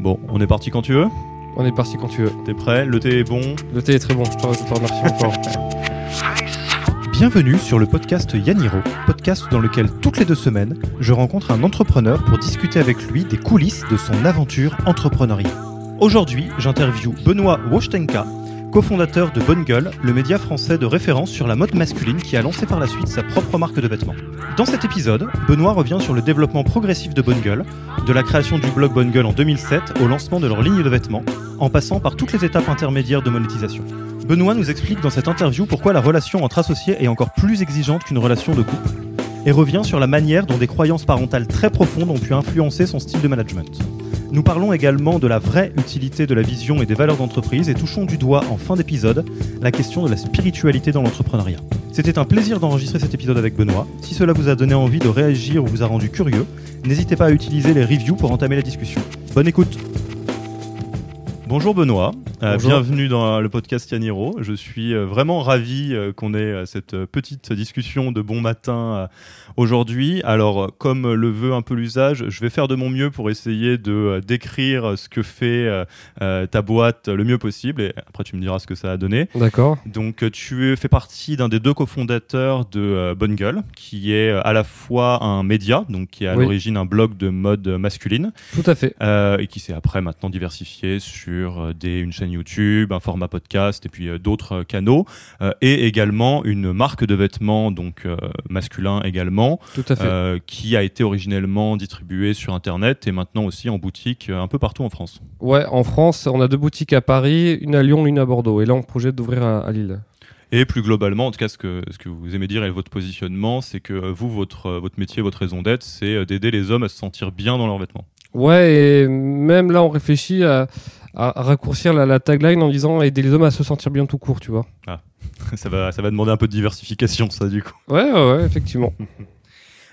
Bon, on est parti quand tu veux On est parti quand tu veux. T'es prêt? Le thé est bon? Le thé est très bon, je te, remercie encore. Bienvenue sur le podcast Yaniro, podcast dans lequel toutes les deux semaines, je rencontre un entrepreneur pour discuter avec lui des coulisses de son aventure entrepreneuriale. Aujourd'hui, j'interview Benoît Wostenka, cofondateur de Bonne Gueule, le média français de référence sur la mode masculine qui a lancé par la suite sa propre marque de vêtements. Dans cet épisode, Benoît revient sur le développement progressif de Bonne Gueule, de la création du blog Bonne Gueule en 2007 au lancement de leur ligne de vêtements, en passant par toutes les étapes intermédiaires de monétisation. Benoît nous explique dans cette interview pourquoi la relation entre associés est encore plus exigeante qu'une relation de couple, et revient sur la manière dont des croyances parentales très profondes ont pu influencer son style de management. Nous parlons également de la vraie utilité de la vision et des valeurs d'entreprise et touchons du doigt en fin d'épisode la question de la spiritualité dans l'entrepreneuriat. C'était un plaisir d'enregistrer cet épisode avec Benoît. Si cela vous a donné envie de réagir ou vous a rendu curieux, n'hésitez pas à utiliser les reviews pour entamer la discussion. Bonne écoute Bonjour Benoît, euh, bienvenue dans le podcast Yaniro. Je suis euh, vraiment ravi euh, qu'on ait euh, cette euh, petite discussion de bon matin euh, aujourd'hui. Alors, euh, comme le veut un peu l'usage, je vais faire de mon mieux pour essayer de euh, décrire ce que fait euh, euh, ta boîte le mieux possible. Et après, tu me diras ce que ça a donné. D'accord. Donc, euh, tu fais partie d'un des deux cofondateurs de euh, Bonne Gueule, qui est euh, à la fois un média, donc qui est à Oui. l'origine un blog de mode masculine, Tout à fait. euh, et qui s'est après maintenant diversifié sur euh, des, une chaîne YouTube, un format podcast et puis euh, d'autres euh, canaux, euh, et également une marque de vêtements, donc masculin également, Tout à fait. qui a été originellement distribuée sur Internet et maintenant aussi en boutique un peu partout en France. Ouais, en France, on a deux boutiques à Paris, une à Lyon, une à Bordeaux. Et là, on projette d'ouvrir à, à Lille. Et plus globalement, en tout cas, ce que, ce que vous aimez dire et votre positionnement, c'est que vous, votre, votre métier, votre raison d'être, c'est d'aider les hommes à se sentir bien dans leurs vêtements. Ouais, et même là, on réfléchit à, raccourcir la, la tagline en disant aider les hommes à se sentir bien tout court, tu vois. ça, va, ça va demander un peu de diversification, ça, du coup. Ouais, ouais, ouais, effectivement.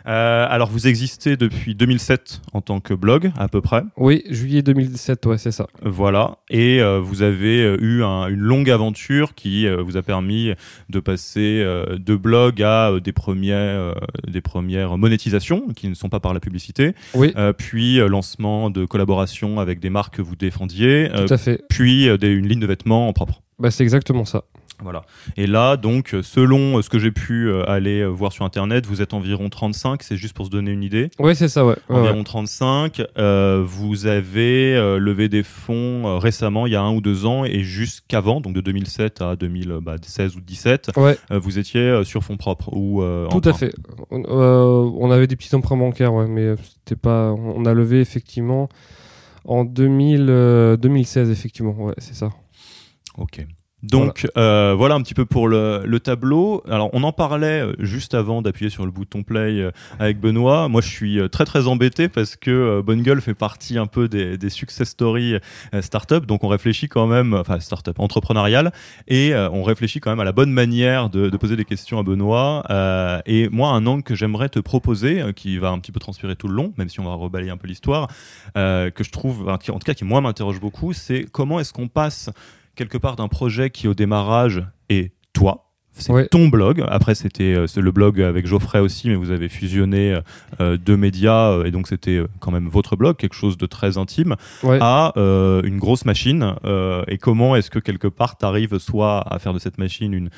Euh, alors, vous existez depuis 2007 en tant que blog, à peu près. Oui, juillet 2017, ouais, c'est ça. Voilà. Et euh, vous avez euh, eu un- une longue aventure qui euh, vous a permis de passer de blog à des, premières, des premières monétisations, qui ne sont pas par la publicité, Oui, puis lancement de collaborations avec des marques que vous défendiez, tout à fait. puis des- une ligne de vêtements en propre. Bah, c'est exactement ça. Voilà. Et là, donc, selon euh, ce que j'ai pu euh, aller euh, voir sur Internet, vous êtes environ 35, c'est juste pour se donner une idée. Ouais, c'est ça, ouais. Ouais, environ ouais. 35. Euh, vous avez euh, levé des fonds euh, récemment, il y a un ou deux ans, et jusqu'avant, donc de 2007 à 2016 ou 2017, Ouais, vous étiez sur fonds propres ou tout à fait. On, on avait des petits emprunts bancaires, ouais, mais c'était pas. On a levé effectivement en 2000, euh, 2016, effectivement. Ouais, c'est ça. Ok. Donc euh, voilà un petit peu pour le, le tableau. Alors on en parlait euh, juste avant d'appuyer sur le bouton play euh, avec Benoît. Moi je suis très très embêté parce que Bonne Gueule fait partie un peu des, des success stories startup. Donc on réfléchit quand même, enfin startup entrepreneuriale, et on réfléchit quand même à la bonne manière de, de poser des questions à Benoît. Euh, et moi un angle que j'aimerais te proposer, qui va un petit peu transpirer tout le long, même si on va rebalayer un peu l'histoire, euh, que je trouve, en tout cas qui moi m'interroge beaucoup, c'est comment est-ce qu'on passe quelque part d'un projet qui au démarrage est toi. C'est ton blog. Après, c'était euh, le blog avec Geoffrey aussi, mais vous avez fusionné euh, deux médias euh, et donc c'était euh, quand même votre blog, quelque chose de très intime, à euh, une grosse machine. euh, et comment est-ce que quelque part tu arrives soit à faire de cette machine une,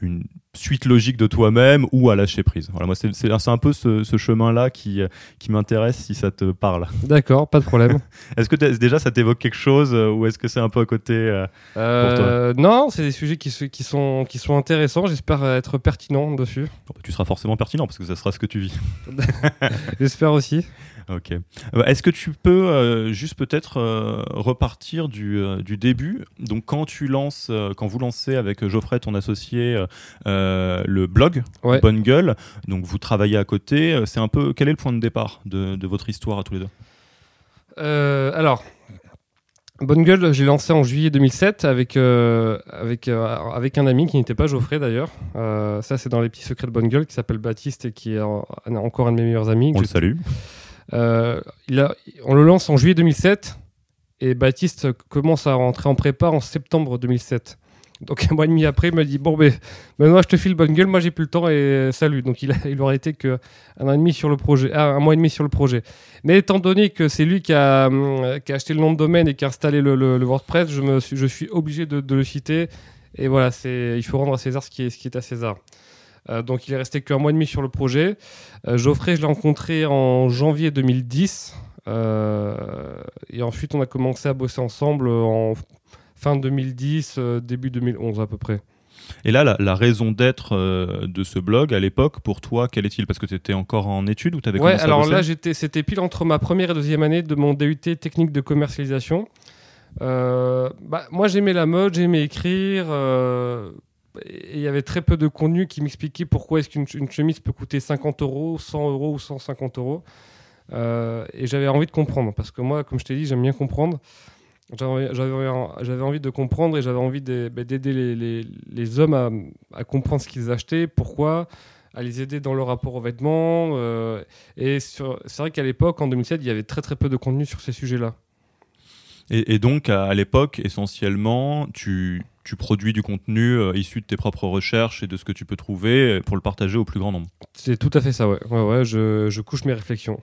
une suite logique de toi-même ou à lâcher prise. Voilà, moi c'est un peu ce, ce chemin-là qui, qui m'intéresse si ça te parle. D'accord, pas de problème. Est-ce que déjà ça t'évoque quelque chose euh, ou est-ce que c'est un peu à côté euh, Euh, non, c'est des sujets qui, sont, qui sont intéressants. J'espère être pertinent dessus. Bon, bah, tu seras forcément pertinent parce que ça sera ce que tu vis. J'espère aussi. Ok. Euh, Est-ce que tu peux euh, juste peut-être euh, repartir du, euh, du début? Donc quand tu lances, quand vous lancez avec Geoffrey, ton associé, le blog Ouais. Bonne Gueule, donc vous travaillez à côté. C'est un peu quel est le point de départ de, de votre histoire à tous les deux? Alors, Bonne Gueule, j'ai lancé en juillet 2007 avec, euh, avec, euh, avec un ami qui n'était pas Geoffrey d'ailleurs. Euh, ça, c'est dans les petits secrets de Bonne Gueule qui s'appelle Baptiste et qui est en- encore un de mes meilleurs amis. On le salue. Euh, on le lance en juillet 2007 et Baptiste commence à rentrer en prépa en septembre 2007. Donc un mois et demi après, il m'a dit bon ben maintenant je te file bonne gueule, moi j'ai plus le temps et salut. Donc il, a, aurait été que un an et demi sur le projet, ah, un mois et demi sur le projet. Mais étant donné que c'est lui qui a, a acheté le nom de domaine et qui a installé le, WordPress, je me suis, obligé de, le citer. Et voilà, il faut rendre à César ce qui est, ce qui est à César. Euh, donc il est resté qu'un mois et demi sur le projet. Euh, Geoffrey, je l'ai rencontré en janvier 2010. Euh, et ensuite, on a commencé à bosser ensemble en fin 2010, euh, début 2011 à peu près. Et là, la, la raison d'être euh, de ce blog à l'époque, pour toi, quel est-il? Parce que tu étais encore en études ou tu avais Ouais, commencé à alors là, j'étais, c'était pile entre ma première et deuxième année de mon DUT technique de commercialisation. Euh, bah, moi, j'aimais la mode, j'aimais écrire. euh, et il y avait très peu de contenu qui m'expliquait pourquoi est-ce qu'une une chemise peut coûter 50 euros, 100 euros ou 150 euros. Euh, et j'avais envie de comprendre, parce que moi, comme je t'ai dit, j'aime bien comprendre. J'avais envie de comprendre et j'avais envie bah, d'aider les, hommes à, comprendre ce qu'ils achetaient, pourquoi, à les aider dans leur rapport aux vêtements. euh, et c'est vrai qu'à l'époque, en 2007, il y avait très très peu de contenu sur ces sujets-là. Et, donc, à l'époque, essentiellement, tu, tu produis du contenu euh, issu de tes propres recherches et de ce que tu peux trouver euh, pour le partager au plus grand nombre. C'est tout à fait ça, ouais. ouais, ouais je, je couche mes réflexions.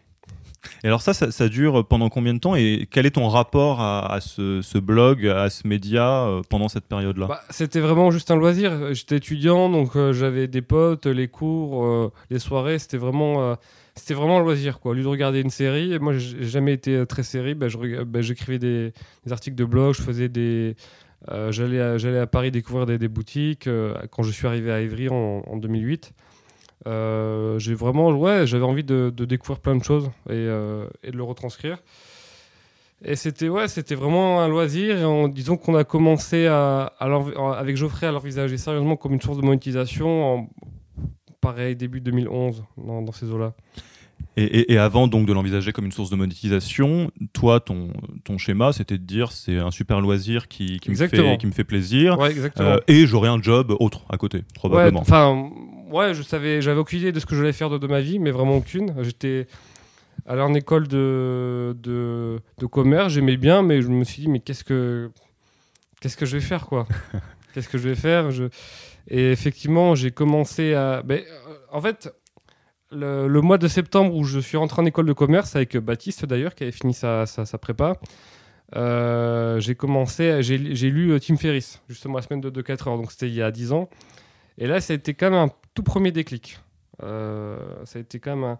Et alors ça, ça, ça dure pendant combien de temps Et quel est ton rapport à, à ce, ce blog, à ce média euh, pendant cette période-là? Bah, c'était vraiment juste un loisir. J'étais étudiant, donc euh, j'avais des potes, les cours, les soirées. C'était vraiment, c'était vraiment un loisir. Quoi. Au lieu de regarder une série, et moi j'ai jamais été très série, bah, bah, j'écrivais des, des articles de blog, je faisais des. Euh, j'allais, à, j'allais à Paris découvrir des, boutiques. euh, quand je suis arrivé à Ivry en, en 2008, euh, j'ai vraiment, ouais, j'avais envie de, découvrir plein de choses et, de le retranscrire. Et c'était ouais, c'était vraiment un loisir. En, disons qu'on a commencé à, avec Geoffrey à l'envisager sérieusement comme une source de monétisation, pareil début 2011 dans, dans ces eaux-là. Et, et- et avant donc de l'envisager comme une source de monétisation, toi, ton, ton schéma, c'était de dire c'est un super loisir qui, qui, me, fait, qui me fait plaisir Ouais, euh, et j'aurai un job autre à côté, probablement. enfin, ouais, je savais, j'avais aucune idée de ce que j'allais faire de, de ma vie, mais vraiment aucune. J'étais allé en école de, de, de commerce, j'aimais bien, mais je me suis dit, mais qu'est-ce que, qu'est-ce que je vais faire, quoi? Qu'est-ce que je vais faire? Je... Et effectivement, j'ai commencé à. ben, en fait, le, mois de septembre où je suis rentré en école de commerce avec Baptiste d'ailleurs, qui avait fini sa, prépa, euh, j'ai commencé, j'ai lu euh, Tim Ferriss, justement la semaine de, de 4 heures, donc c'était il y a 10 ans. Et là, ça a été quand même un tout premier déclic. Euh, ça a été quand même un-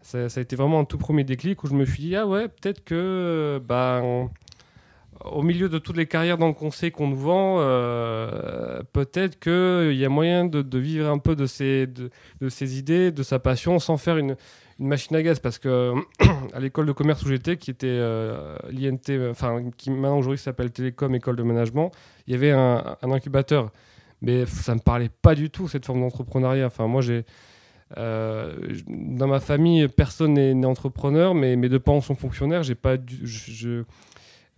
ça, ça a été vraiment un tout premier déclic où je me suis dit ah ouais peut-être que euh, bah, au milieu de toutes les carrières dans le conseil qu'on nous vend, euh, peut-être qu'il y a moyen de, vivre un peu de ses, de, de idées, de sa passion, sans faire une, machine à gaz. Parce que à l'école de commerce où j'étais, qui était euh, l'INT, enfin qui maintenant aujourd'hui s'appelle Télécom École de Management, il y avait un, incubateur. Mais ça me parlait pas du tout cette forme d'entrepreneuriat. Enfin moi j'ai euh, dans ma famille, personne n'est entrepreneur, mais mes deux parents sont fonctionnaires. J'ai pas,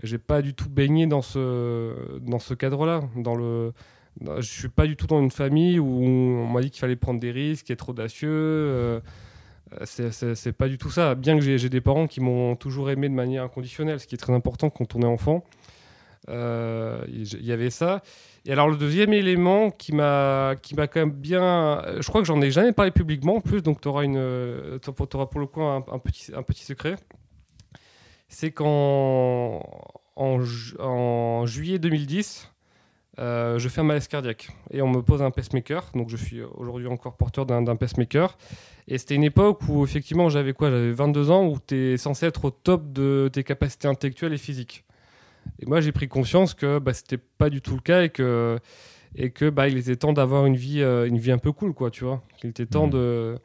j'ai pas du tout baigné dans ce, dans ce cadre-là. Dans le, je suis pas du tout dans une famille où on m'a dit qu'il fallait prendre des risques, être audacieux. euh, c'est- c'est pas du tout ça. Bien que j'ai des parents qui m'ont toujours aimé de manière inconditionnelle, ce qui est très important quand on est enfant. Euh, Il y avait ça. Et alors le deuxième élément qui m'a qui m'a quand même bien, euh, je crois que j'en ai jamais parlé publiquement en plus, donc tu auras une, euh, t'auras pour le coup un petit un petit secret, c'est qu'en en, ju- en juillet 2010, euh, je fais un malaise cardiaque et on me pose un pacemaker, donc je suis aujourd'hui encore porteur d'un pacemaker. Et c'était une époque où effectivement j'avais quoi, j'avais 22 ans où tu es censé être au top de tes capacités intellectuelles et physiques. Et moi, j'ai pris conscience que bah, c'était pas du tout le cas et que, et que bah, il était temps d'avoir une vie, euh, une vie un peu cool, quoi, tu vois. Il était temps Mhm. de. euh,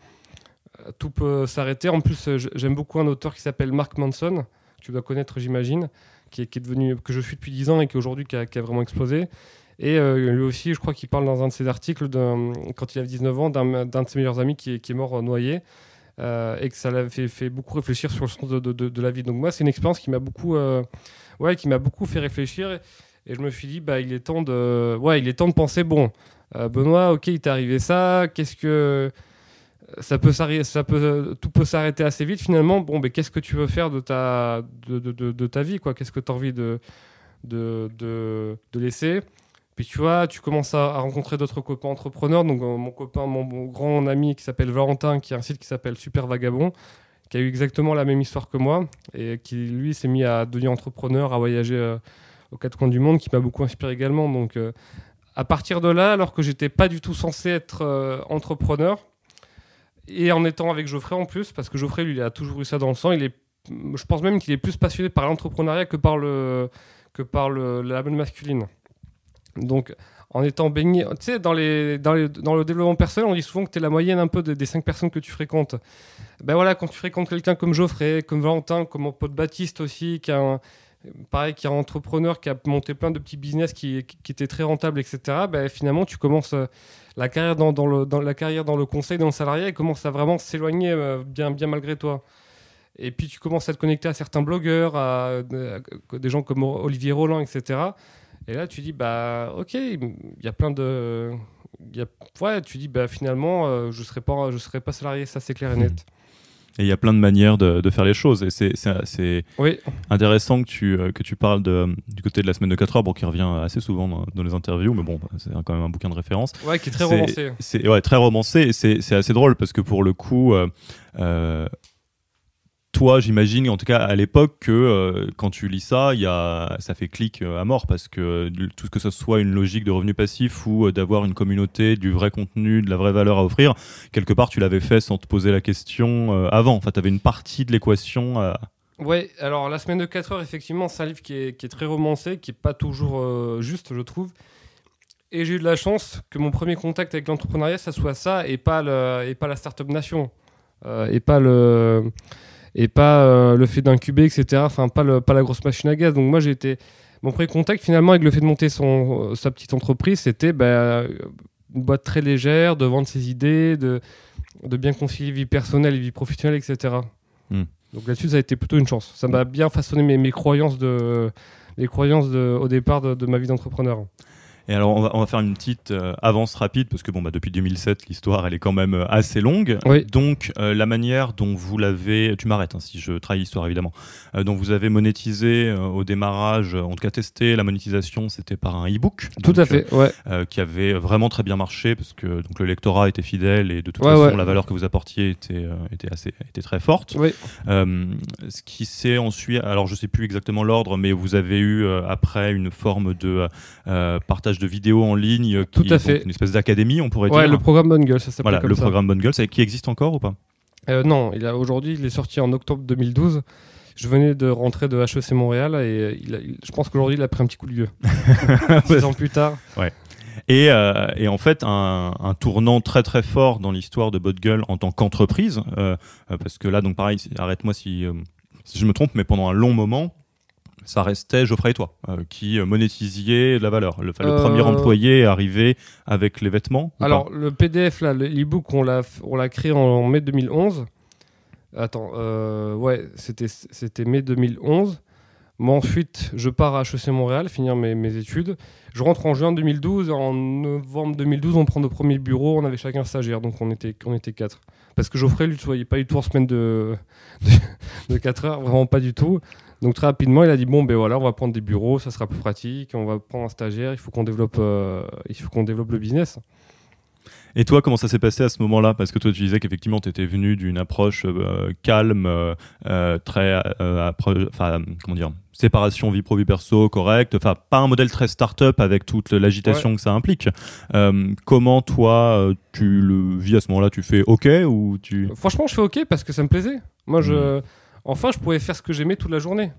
Tout peut s'arrêter. En plus, j'aime beaucoup un auteur qui s'appelle Mark Manson, tu dois connaître, j'imagine, qui est, devenu, que je suis depuis 10 ans et qui aujourd'hui qui a, vraiment explosé. Et euh, lui aussi, je crois qu'il parle dans un de ses articles, quand il avait 19 ans, d'un de ses meilleurs amis qui est, mort euh, noyé. euh, et que ça l'avait fait, beaucoup réfléchir sur le sens de, la vie. Donc moi, c'est une expérience qui m'a beaucoup, ouais, qui m'a beaucoup fait réfléchir. Et, je me suis dit, bah, il est temps de, ouais, il est temps de penser, bon, Benoît, ok, il t'est arrivé ça, qu'est-ce que ça peut ça tout peut s'arrêter assez vite finalement. Bon, mais qu'est-ce que tu veux faire de ta, vie, quoi? Qu'est-ce que tu as envie de, laisser? Puis tu vois, tu commences à, rencontrer d'autres copains entrepreneurs. Donc euh, mon copain, mon, grand ami qui s'appelle Valentin, qui a un site qui s'appelle Super Vagabond, qui a eu exactement la même histoire que moi et qui lui s'est mis à devenir entrepreneur, à voyager euh, aux quatre coins du monde, qui m'a beaucoup inspiré également. Donc euh, à partir de là, alors que j'étais pas du tout censé être entrepreneur, et en étant avec Geoffrey en plus, parce que Geoffrey lui il a toujours eu ça dans le sang, il est, je pense même qu'il est plus passionné par l'entrepreneuriat que par le que par la mode masculine. Donc en étant baigné, tu sais, dans, le développement personnel, on dit souvent que tu es la moyenne un peu de- des cinq personnes que tu fréquentes. Ben voilà, quand tu fréquentes quelqu'un comme Geoffrey, comme Valentin, comme mon pote Baptiste aussi, qui a un, pareil, qui est entrepreneur, qui a monté plein de petits business qui, qui, qui étaient très rentables, etc. Ben finalement, tu commences euh, la carrière dans, dans le, dans la carrière dans le conseil, dans le salariat, et commence à vraiment s'éloigner euh, bien, bien malgré toi. Et puis tu commences à te connecter à certains blogueurs, à, des gens comme Olivier Roland, etc. Et là, tu dis, bah, ok, il y a plein de. Y a, ouais, tu dis, bah, finalement, euh, je ne serai, pas- serai pas salarié, ça c'est clair et net. Et il y a plein de manières de, de faire les choses. Et c'est- Oui, intéressant que tu, euh, que tu parles de, du côté de la semaine de 4 heures, bon, qui revient assez souvent dans, dans les interviews, mais bon, bah, c'est quand même un bouquin de référence. ouais, qui est très romancé. C'est ouais, très romancé et c'est c'est assez drôle parce que pour le coup, euh, euh, toi, j'imagine, en tout cas à l'époque, que euh, quand tu lis ça, y a, ça fait clic euh, à mort parce que euh, tout ce que ce soit une logique de revenu passif ou d'avoir une communauté, du vrai contenu, de la vraie valeur à offrir, quelque part tu l'avais fait sans te poser la question avant. Enfin, tu avais une partie de l'équation. Ouais, alors la semaine de 4 heures, effectivement, c'est un livre qui est, très romancé, qui est pas toujours juste, je trouve. Et j'ai eu de la chance que mon premier contact avec l'entrepreneuriat, ça soit ça, et pas, le, et pas la Startup Nation. Et pas le, et pas euh, le fait d'incuber, etc. Enfin, pas, le, pas la grosse machine à gaz. Donc moi, j'ai été... Mon premier contact, finalement, avec le fait de monter son, euh, sa petite entreprise, c'était bah, une boîte très légère, de vendre ses idées, de, de bien concilier vie personnelle et vie professionnelle, etc. Hmm. Donc là-dessus, ça a été plutôt une chance. Ça m'a bien façonné mes, mes croyances, de, mes croyances de, au départ de, de ma vie d'entrepreneur. Et alors, on va, on va faire une petite euh, avance rapide parce que bon, bah, depuis 2007, l'histoire elle est quand même euh, assez longue. Oui. Donc, euh, la manière dont vous l'avez, tu m'arrêtes hein, si je trahis l'histoire évidemment, euh, dont vous avez monétisé au démarrage, en tout cas testé la monétisation, c'était par un e-book. Tout Donc, à fait, ouais. qui avait vraiment très bien marché parce que donc le lectorat était fidèle et de toute Ouais, façon ouais. la valeur que vous apportiez était, était assez était très forte. Oui. Ce qui s'est ensuite, alors je sais plus exactement l'ordre, mais vous avez eu après une forme de partage de vidéos en ligne, qui, Tout à fait. une espèce d'académie, on pourrait Ouais, dire. le programme Bonne Gueule, ça s'appelle voilà, le ça. programme Bonne Gueule, c'est- qui existe encore ou pas? Euh, non, il a aujourd'hui, il est sorti en octobre 2012. Je venais de rentrer de HEC Montréal et il a- il- je pense qu'aujourd'hui, il a pris un petit coup de vieux. Six ans plus tard. Et, euh, et en fait, un, un tournant très très fort dans l'histoire de Bonne Gueule en tant qu'entreprise, euh, euh, parce que là, donc pareil, arrête-moi si, euh, si je me trompe, mais pendant un long moment, ça restait Geoffrey et toi, euh, qui euh, monétisiez la valeur. Le, le Euh, premier employé est arrivé avec les vêtements. Alors, le PDF, là, le- l'e-book, on l'a, on l'a créé en, en mai 2011. Attends, ouais, c'était, c'était mai 2011. Moi, ensuite, je pars à HEC Montréal, finir mes, mes études. Je rentre en juin 2012. En novembre 2012, on prend nos premiers bureaux. On avait chacun stagiaire, donc on était, on était quatre. Parce que Geoffrey, lui, tu vois, il pas du tout en semaine de, de, 4 heures, vraiment pas du tout. Donc très rapidement, il a dit bon, ben voilà, on va prendre des bureaux, ça sera plus pratique. On va prendre un stagiaire. Il faut qu'on développe, euh, il faut qu'on développe le business. Et toi, comment ça s'est passé à ce moment-là? Parce que toi, tu disais qu'effectivement, tu étais venu d'une approche euh, calme, euh, euh, très, enfin, comment dire, séparation vie pro vie perso correcte, enfin, pas un modèle très start-up avec toute l'agitation que ça implique. Comment toi, tu le vis à ce moment-là? Tu fais OK ou tu Franchement, je fais OK parce que ça me plaisait. Moi, je... enfin, je pouvais faire ce que j'aimais toute la journée.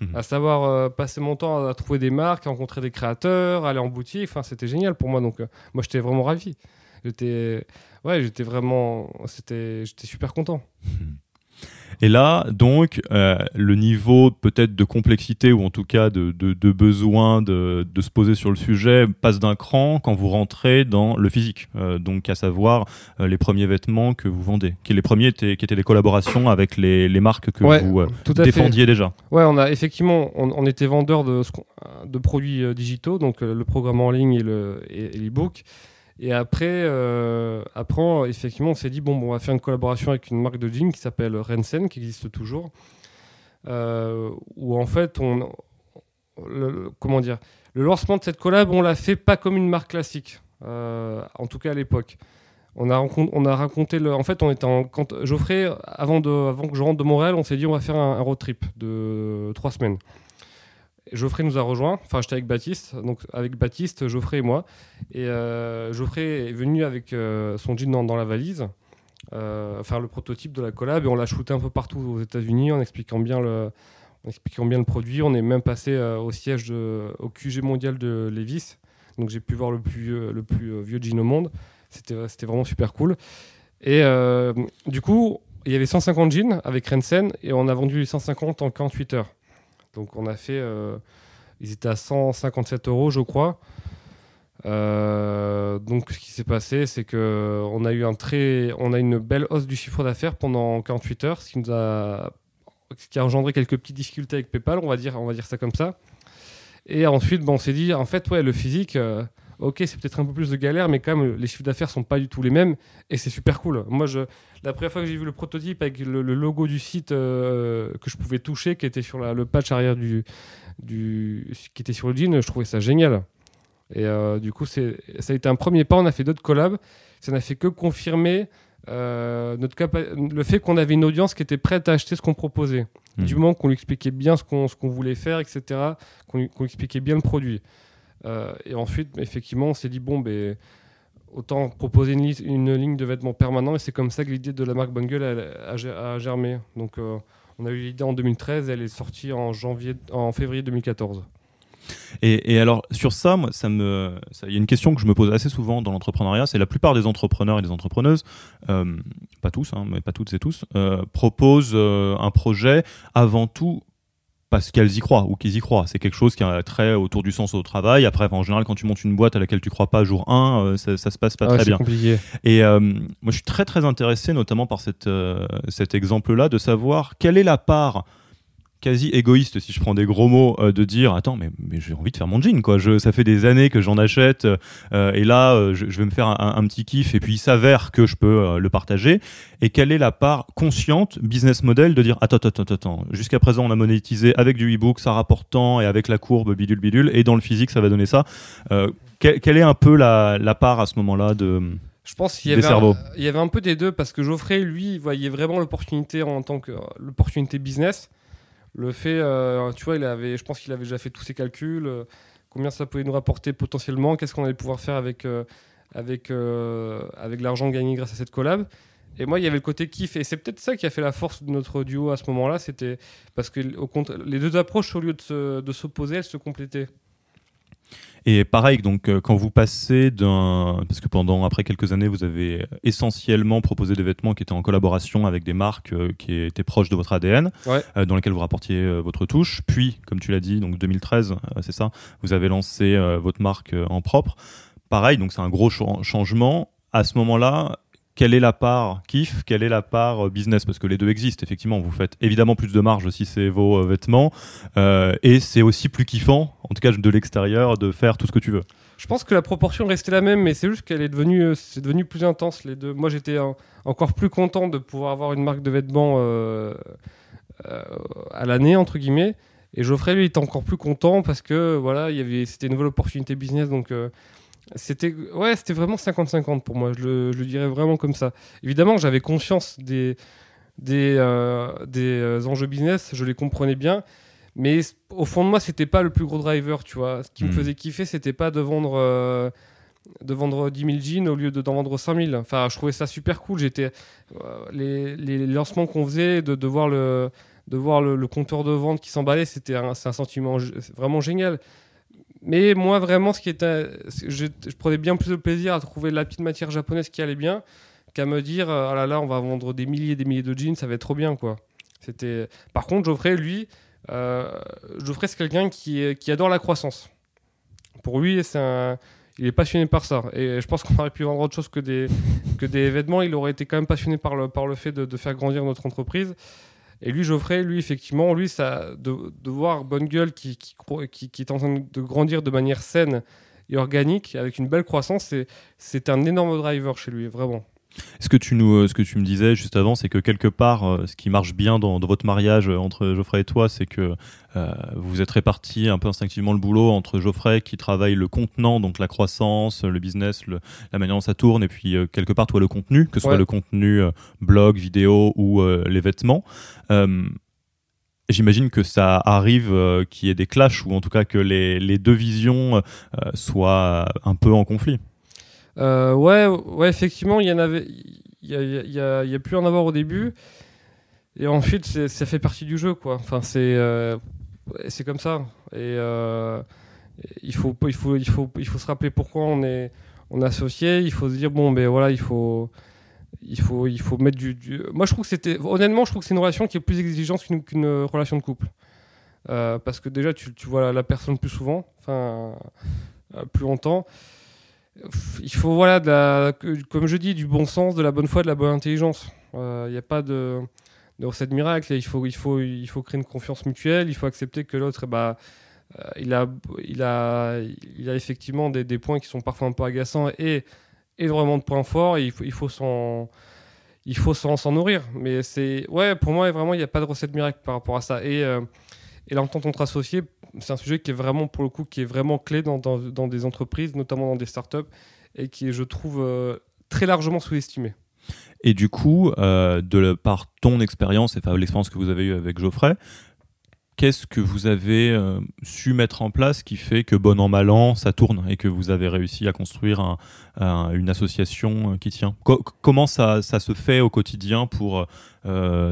Mhm. À savoir euh, passer mon temps à trouver des marques, à rencontrer des créateurs, aller en boutique. Enfin, c'était génial pour moi. Donc, euh, moi, j'étais vraiment ravi. J'étais, ouais, j'étais vraiment, c'était, j'étais super content. Et là, donc, euh, le niveau peut-être de complexité ou en tout cas de, de, de besoin de, de se poser sur le sujet passe d'un cran quand vous rentrez dans le physique. Euh, donc, à savoir euh, les premiers vêtements que vous vendez. Qui les premiers étaient, qui étaient des collaborations avec les, les marques que Ouais, vous Tout à fait. défendiez déjà. Ouais, on a effectivement, on, on était vendeur de, produits digitaux, donc le programme en ligne et le et, et l'e-book. Et après, euh, après, effectivement, on s'est dit bon, bon, on va faire une collaboration avec une marque de jeans qui s'appelle Rensen, qui existe toujours, euh, en fait, on, le- comment dire, Le lancement de cette collab, on l'a fait pas comme une marque classique, en tout cas à l'époque. On a, on a raconté. En fait, on était en. Quand Geoffrey, avant, de, avant que je rentre de Montréal, on s'est dit on va faire un, road trip de trois semaines. Geoffrey nous a rejoint. Enfin, j'étais avec Baptiste. Donc, avec Baptiste, Geoffrey et moi. Et euh, Geoffrey est venu avec euh, son jean dans, la valise, euh, faire le prototype de la collab. Et on l'a shooté un peu partout aux États-Unis en expliquant bien le. Expliquant bien le produit, on est même passé au siège de, au QG mondial de Levis. Donc j'ai pu voir le plus, le plus vieux jean au monde. C'était vraiment super cool. Et du coup, il y avait 150 jeans avec Rensen et on a vendu les 150 en 48 heures. Donc on a fait. Euh, ils étaient à 157 euros, je crois. Euh, donc ce qui s'est passé, c'est que on a eu un très, on a une belle hausse du chiffre d'affaires pendant 48 heures, ce qui a, engendré quelques petites difficultés avec PayPal, on va dire, ça comme ça. Et ensuite, bon, on s'est dit, en fait, ouais, le physique, ok, c'est peut-être un peu plus de galère, mais quand même, les chiffres d'affaires sont pas du tout les mêmes et c'est super cool. Moi, je, la première fois que j'ai vu le prototype avec le, logo du site euh, que je pouvais toucher, qui était sur le patch arrière du, du, qui était sur le jean, je trouvais ça génial. Et euh, du coup, ça a été un premier pas. On a fait d'autres collabs. Ça n'a fait que confirmer euh, notre le fait qu'on avait une audience qui était prête à acheter ce qu'on proposait. Mmh. Du moment qu'on lui expliquait bien ce qu'on voulait faire, etc., qu'on lui, expliquait bien le produit. Euh, et ensuite, effectivement, on s'est dit, bon, ben, autant proposer une, ligne de vêtements permanents. Et c'est comme ça que l'idée de la marque Bungle a, germé. Donc, euh, on a eu l'idée en 2013 et elle est sortie en, janvier, en février 2014. Et, alors sur ça, moi, ça me, il y a une question que je me pose assez souvent dans l'entrepreneuriat, c'est la plupart des entrepreneurs et des entrepreneuses, euh, pas tous, hein, mais pas toutes et tous, proposent un projet avant tout parce qu'elles y croient ou qu'ils y croient. C'est quelque chose qui a trait autour du sens au travail. Après, en général, quand tu montes une boîte à laquelle tu crois pas jour 1, euh, ça, ça, se passe pas ah très bien. Compliqué. Et euh, moi, je suis très très intéressé, notamment par cette, euh, cet exemple-là, de savoir quelle est la part quasi égoïste, si je prends des gros mots, euh, de dire attends, mais, mais j'ai envie de faire mon jean, quoi. Je, ça fait des années que j'en achète, euh, et là, euh, je, vais me faire un, petit kiff, et puis il s'avère que je peux le partager. Et quelle est la part consciente, business model, de dire attends, attends, attends, attends. Jusqu'à présent, on a monétisé avec du e-book, ça rapporte tant, et avec la courbe bidule bidule, et dans le physique, ça va donner ça. quelle est un peu la, la part à ce moment-là de je pense qu'il y, avait un, il y avait un peu des deux parce que Geoffrey, lui, voyait vraiment l'opportunité en tant que l'opportunité business. Le fait, euh, tu vois, il avait, je pense qu'il avait déjà fait tous ses calculs, euh, combien ça pouvait nous rapporter potentiellement, qu'est-ce qu'on allait pouvoir faire avec, euh, avec, avec l'argent gagné grâce à cette collab. Et moi, il y avait le côté kiff. Et c'est peut-être ça qui a fait la force de notre duo à ce moment-là. C'était parce que au les deux approches, au lieu de s'opposer, elles se complétaient. Et pareil, donc euh, quand vous passez d'un, parce que pendant après quelques années, vous avez essentiellement proposé des vêtements qui étaient en collaboration avec des marques euh, qui étaient proches de votre ADN, euh, dans lesquelles vous rapportiez votre touche. Puis, comme tu l'as dit, donc 2013, c'est ça, vous avez lancé votre marque en propre. Pareil, donc c'est un gros changement. À ce moment-là, quelle est la part kiff, quelle est la part euh, business? Parce que les deux existent, effectivement. Vous faites évidemment plus de marge si c'est vos euh, vêtements. Euh, et c'est aussi plus kiffant, en tout cas de l'extérieur, de faire tout ce que tu veux. Je pense que la proportion restait la même, mais c'est juste qu'elle est devenue, c'est devenu plus intense. Les deux. Moi, j'étais encore plus content de pouvoir avoir une marque de vêtements à l'année, entre guillemets. Et Geoffrey, lui, était encore plus content parce que voilà, il avait, c'était une nouvelle opportunité business. Donc, c'était ouais, c'était vraiment 50-50 pour moi, je le, je le, dirais vraiment comme ça. Évidemment, j'avais conscience des, des, euh, des euh, enjeux business, je les comprenais bien, mais au fond de moi, c'était pas le plus gros driver, tu vois. Ce qui me hmm. faisait kiffer, c'était pas de vendre, euh, de vendre 10 000 jeans au lieu d'en vendre 5 000. Enfin, je trouvais ça super cool. J'étais, les, les, lancements qu'on faisait, de, de voir le de voir le, compteur de vente qui s'emballait, c'était un, un sentiment vraiment génial. Mais moi, vraiment, ce qui était, je, prenais bien plus de plaisir à trouver la petite matière japonaise qui allait bien qu'à me dire, ah là là, on va vendre des milliers et des milliers de jeans, ça va être trop bien, quoi. C'était. Par contre, Geoffrey, lui, euh, Geoffrey, c'est quelqu'un qui, adore la croissance. Pour lui, c'est un il est passionné par ça. Et je pense qu'on aurait pu vendre autre chose que des, que des vêtements. Il aurait été quand même passionné par le, par le fait de faire grandir notre entreprise. Et lui, Geoffrey, lui, effectivement, lui, ça, de, voir Bonne Gueule qui, qui, qui, est en train de grandir de manière saine et organique, avec une belle croissance, c'est un énorme driver chez lui, vraiment. Ce que tu nous, ce que tu me disais juste avant, c'est que quelque part, euh, ce qui marche bien dans, dans votre mariage euh, entre Geoffrey et toi, c'est que euh, vous vous êtes répartis un peu instinctivement le boulot entre Geoffrey qui travaille le contenant, donc la croissance, le business, le- la manière dont ça tourne, et puis euh, quelque part toi le contenu, que ce soit le contenu euh, blog, vidéo ou euh, les vêtements. Euh, J'imagine que ça arrive euh, qu'il y ait des clashs ou en tout cas que les, les deux visions euh, soient un peu en conflit. Euh, ouais, ouais, effectivement, il y en avait, il y a, il y a- en avoir au début, et ensuite ça fait partie du jeu, quoi. Enfin, c'est euh, c'est comme ça, et euh, il faut il faut il faut il faut se rappeler pourquoi on est on associé. Il faut se dire bon, ben voilà, il faut il faut il faut mettre du, Moi, je trouve que c'était honnêtement, je trouve que c'est une relation qui est plus exigeante qu'une relation de couple, parce que déjà tu, tu vois la, la personne plus souvent, enfin plus longtemps il faut voilà comme je dis du bon sens de la bonne foi de la bonne intelligence. Il n'y a pas de, de recette miracle. Il faut il faut il faut créer une confiance mutuelle. Il faut accepter que l'autre eh ben, euh, il a il a il a effectivement des, des points qui sont parfois un peu agaçants et énormément de points forts. Il faut s'en il faut s'en nourrir. Mais c'est ouais pour moi vraiment il n'y a pas de recette miracle par rapport à ça. Et euh, et l'entente entre associés c'est un sujet qui est vraiment, pour le coup, qui est vraiment clé dans, dans, des entreprises, notamment dans des startups, et qui est, je trouve, euh, très largement sous-estimé. Et du coup, euh, de par ton expérience et l'expérience que vous avez eue avec Geoffrey, qu'est-ce que vous avez euh, su mettre en place qui fait que bon an mal an ça tourne et que vous avez réussi à construire un- un- une association qui tient? Co- Comment ça, ça se fait au quotidien pour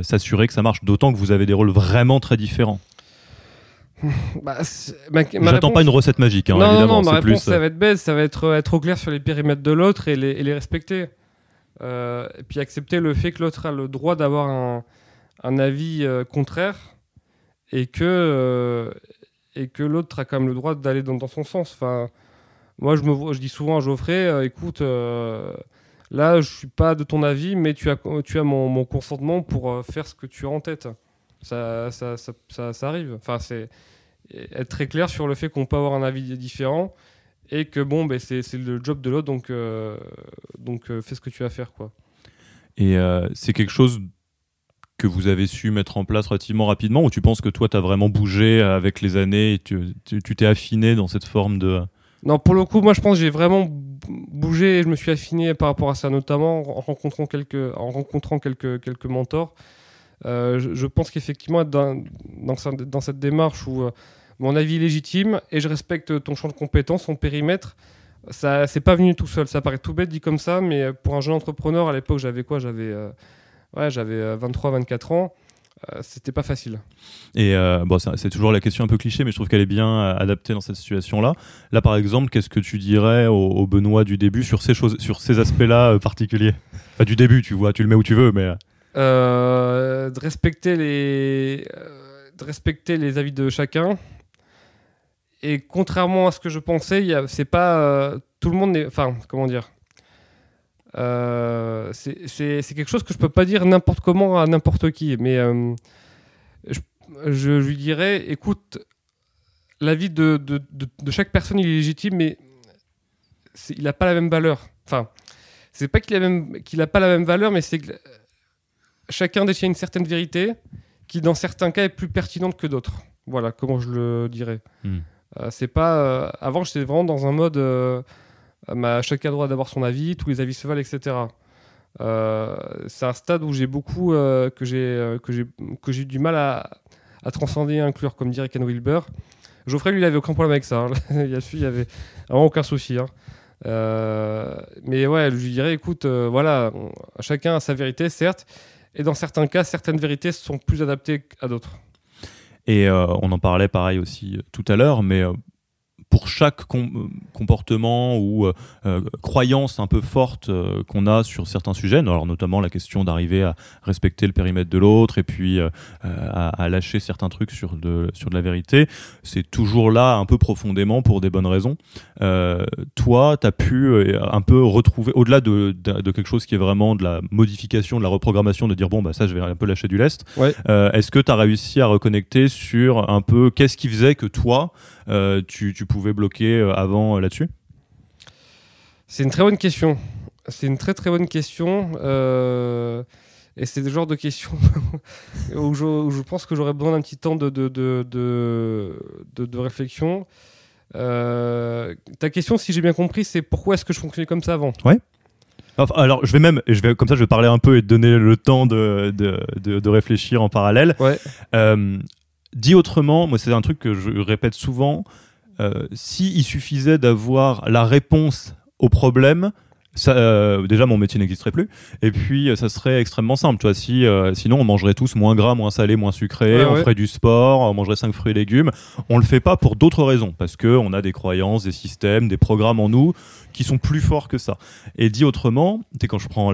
s'assurer que ça marche? D'autant que vous avez des rôles vraiment très différents. Bah, ma- ma J'attends pas une recette magique, hein, non, non, évidemment. non, ma réponse, plus, euh, ça va être bête, ça va être être au clair sur les périmètres de l'autre et les, et les respecter. Euh, et puis accepter le fait que l'autre a le droit d'avoir un, un avis euh, contraire et que, euh, et que l'autre a quand même le droit d'aller dans, dans son sens. Enfin, moi, je, me, je dis souvent à Geoffrey, écoute, là, je suis pas de ton avis, mais tu as, tu as mon, mon consentement pour faire ce que tu as en tête. Ça, ça, ça, ça- ça arrive. Enfin, c'est être très clair sur le fait qu'on peut avoir un avis différent et que bon, ben, c'est c'est le job de l'autre, donc, euh, donc euh, fais ce que tu as à faire. Quoi. Et euh, c'est quelque chose que vous avez su mettre en place relativement rapidement ou tu penses que toi, tu as vraiment bougé avec les années et tu t'es affiné dans cette forme de... Non, pour le coup, moi je pense que j'ai vraiment bou- bougé et je me suis affiné par rapport à ça, notamment en rencontrant quelques, en rencontrant quelques, quelques mentors. Euh, je, pense qu'effectivement, dans, dans, cette démarche où euh, mon avis est légitime et je respecte ton champ de compétences, ton périmètre, ça c'est pas venu tout seul. Ça paraît tout bête dit comme ça, mais pour un jeune entrepreneur, à l'époque, j'avais quoi? J'avais euh, ouais, j'avais 23-24 ans. Euh, C'était pas facile. Et euh, bon, c'est toujours la question un peu cliché, mais je trouve qu'elle est bien euh, adaptée dans cette situation-là. Là, par exemple, qu'est-ce que tu dirais au, Benoît du début sur ces choses, sur ces aspects-là euh, particuliers? Enfin, du début, tu vois, tu le mets où tu veux, mais euh, de respecter les euh, de respecter les avis de chacun. Et contrairement à ce que je pensais c'est pas euh, tout le monde enfin comment dire c'est quelque chose que je peux pas dire n'importe comment à n'importe qui mais je, je lui dirais écoute l'avis de, de, de, chaque personne il est légitime mais il n'a pas la même valeur. Enfin c'est pas qu'il a, même, qu'il a pas la même valeur mais c'est chacun détient une certaine vérité qui, dans certains cas, est plus pertinente que d'autres. Voilà comment je le dirais. Hmm. Euh, c'est pas. euh, avant, j'étais vraiment dans un mode. euh, ma- chacun a le droit d'avoir son avis, tous les avis se valent, etc. C'est un stade où j'ai beaucoup. que j'ai que j'ai que j'ai eu du mal à, à transcender et inclure, comme dirait Ken Wilber. Geoffrey, lui, il avait aucun problème avec ça. hein. il y avait vraiment aucun souci. hein. Euh, mais ouais, je lui dirais, écoute, euh, voilà, chacun a sa vérité, certes, et dans certains cas, certaines vérités sont plus adaptées à d'autres. Et euh, on en parlait pareil aussi euh, tout à l'heure, mais euh, pour chaque com- comportement ou euh, euh, croyance un peu forte euh, qu'on a sur certains sujets, alors notamment la question d'arriver à respecter le périmètre de l'autre et puis euh, à, à lâcher certains trucs sur de, sur de la vérité, c'est toujours là un peu profondément pour des bonnes raisons. Toi, tu as pu un peu retrouver, au-delà de, de, de quelque chose qui est vraiment de la modification, de la reprogrammation, de dire bon, bah ça, je vais un peu lâcher du lest. Ouais. Est-ce que tu as réussi à reconnecter sur un peu qu'est-ce qui faisait que toi, tu, tu pouvais bloquer euh, avant euh, là-dessus? C'est une très bonne question. c'est une très très bonne question. Euh, et c'est le genre de question où, je, où je pense que j'aurais besoin d'un petit temps de, de, de, de, réflexion. Euh, ta question, si j'ai bien compris, c'est pourquoi est-ce que je fonctionnais comme ça avant? Enfin, alors, je vais même, je vais, comme ça, je vais parler un peu et te donner le temps de, de, de- de réfléchir en parallèle. Ouais. Euh, dit autrement, moi, c'est un truc que je répète souvent. Euh, si il suffisait d'avoir la réponse au problème, ça, euh, déjà mon métier n'existerait plus. Et puis, euh, ça serait extrêmement simple. Tu vois, si, euh, sinon, on mangerait tous moins gras, moins salé, moins sucré. Ouais, on ouais. ferait du sport, on mangerait 5 fruits et légumes. On le fait pas pour d'autres raisons, parce que on a des croyances, des systèmes, des programmes en nous qui sont plus forts que ça. Et dit autrement, quand je prends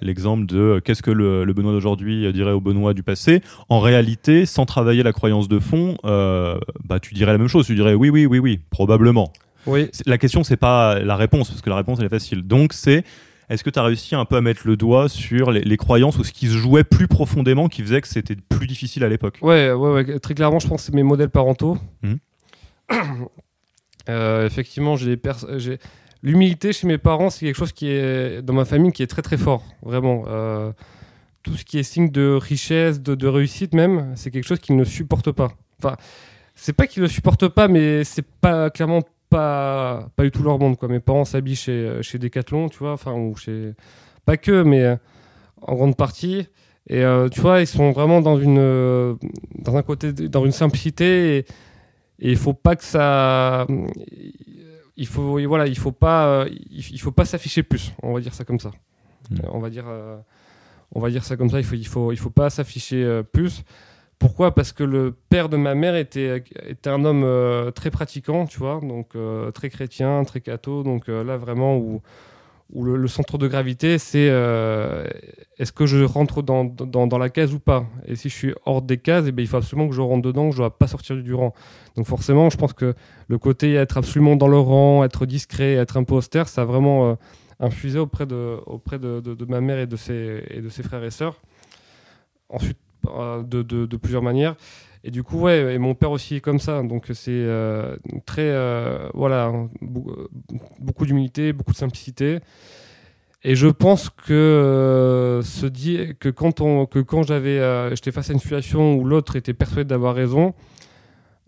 l'exemple de euh, qu'est-ce que le, le Benoît d'aujourd'hui dirait au Benoît du passé, en réalité, sans travailler la croyance de fond, euh, bah, tu dirais la même chose. Tu dirais oui, oui, oui, oui, probablement. Oui. La question, c'est pas la réponse, parce que la réponse, elle est facile. Donc, c'est est-ce que tu as réussi un peu à mettre le doigt sur les, les croyances ou ce qui se jouait plus profondément qui faisait que c'était plus difficile à l'époque? Ouais, ouais, ouais, très clairement, je pense que c'est mes modèles parentaux. Euh, effectivement, j'ai des pers- j'ai- l'humilité chez mes parents, c'est quelque chose qui est dans ma famille qui est très très fort, vraiment. Euh, tout ce qui est signe de richesse, de, réussite même, c'est quelque chose qu'ils ne supportent pas. Enfin, c'est pas qu'ils ne supportent pas, mais c'est pas clairement pas pas du tout leur monde quoi. Mes parents s'habillent chez chez Decathlon, tu vois, enfin ou chez pas que, mais euh, en grande partie. Et euh, tu vois, ils sont vraiment dans une euh, dans un côté dans une simplicité et il faut pas que ça il faut voilà il faut pas euh, il faut pas s'afficher plus on va dire ça comme ça. Mm. Euh, on va dire euh, on va dire ça comme ça il faut il faut il faut pas s'afficher plus. Pourquoi? Parce que le père de ma mère était était un homme euh, très pratiquant tu vois donc euh, très chrétien très catho donc euh, là vraiment où où le, centre de gravité c'est euh, est-ce que je rentre dans, dans, la case ou pas? Et si je suis hors des cases eh ben, il faut absolument que je rentre dedans que je dois pas sortir du rang donc forcément, je pense que le côté être absolument dans le rang, être discret, être austère, ça a vraiment euh, infusé auprès, de, auprès de, ma mère et de ses, et de ses frères et sœurs. Ensuite, euh, de- de plusieurs manières. Et du coup, ouais, et mon père aussi est comme ça. Donc c'est euh, très, euh, voilà, beaucoup d'humilité, beaucoup de simplicité. Et je pense que euh, se dit que quand on, que quand j'avais, j'étais face à une situation où l'autre était persuadé d'avoir raison,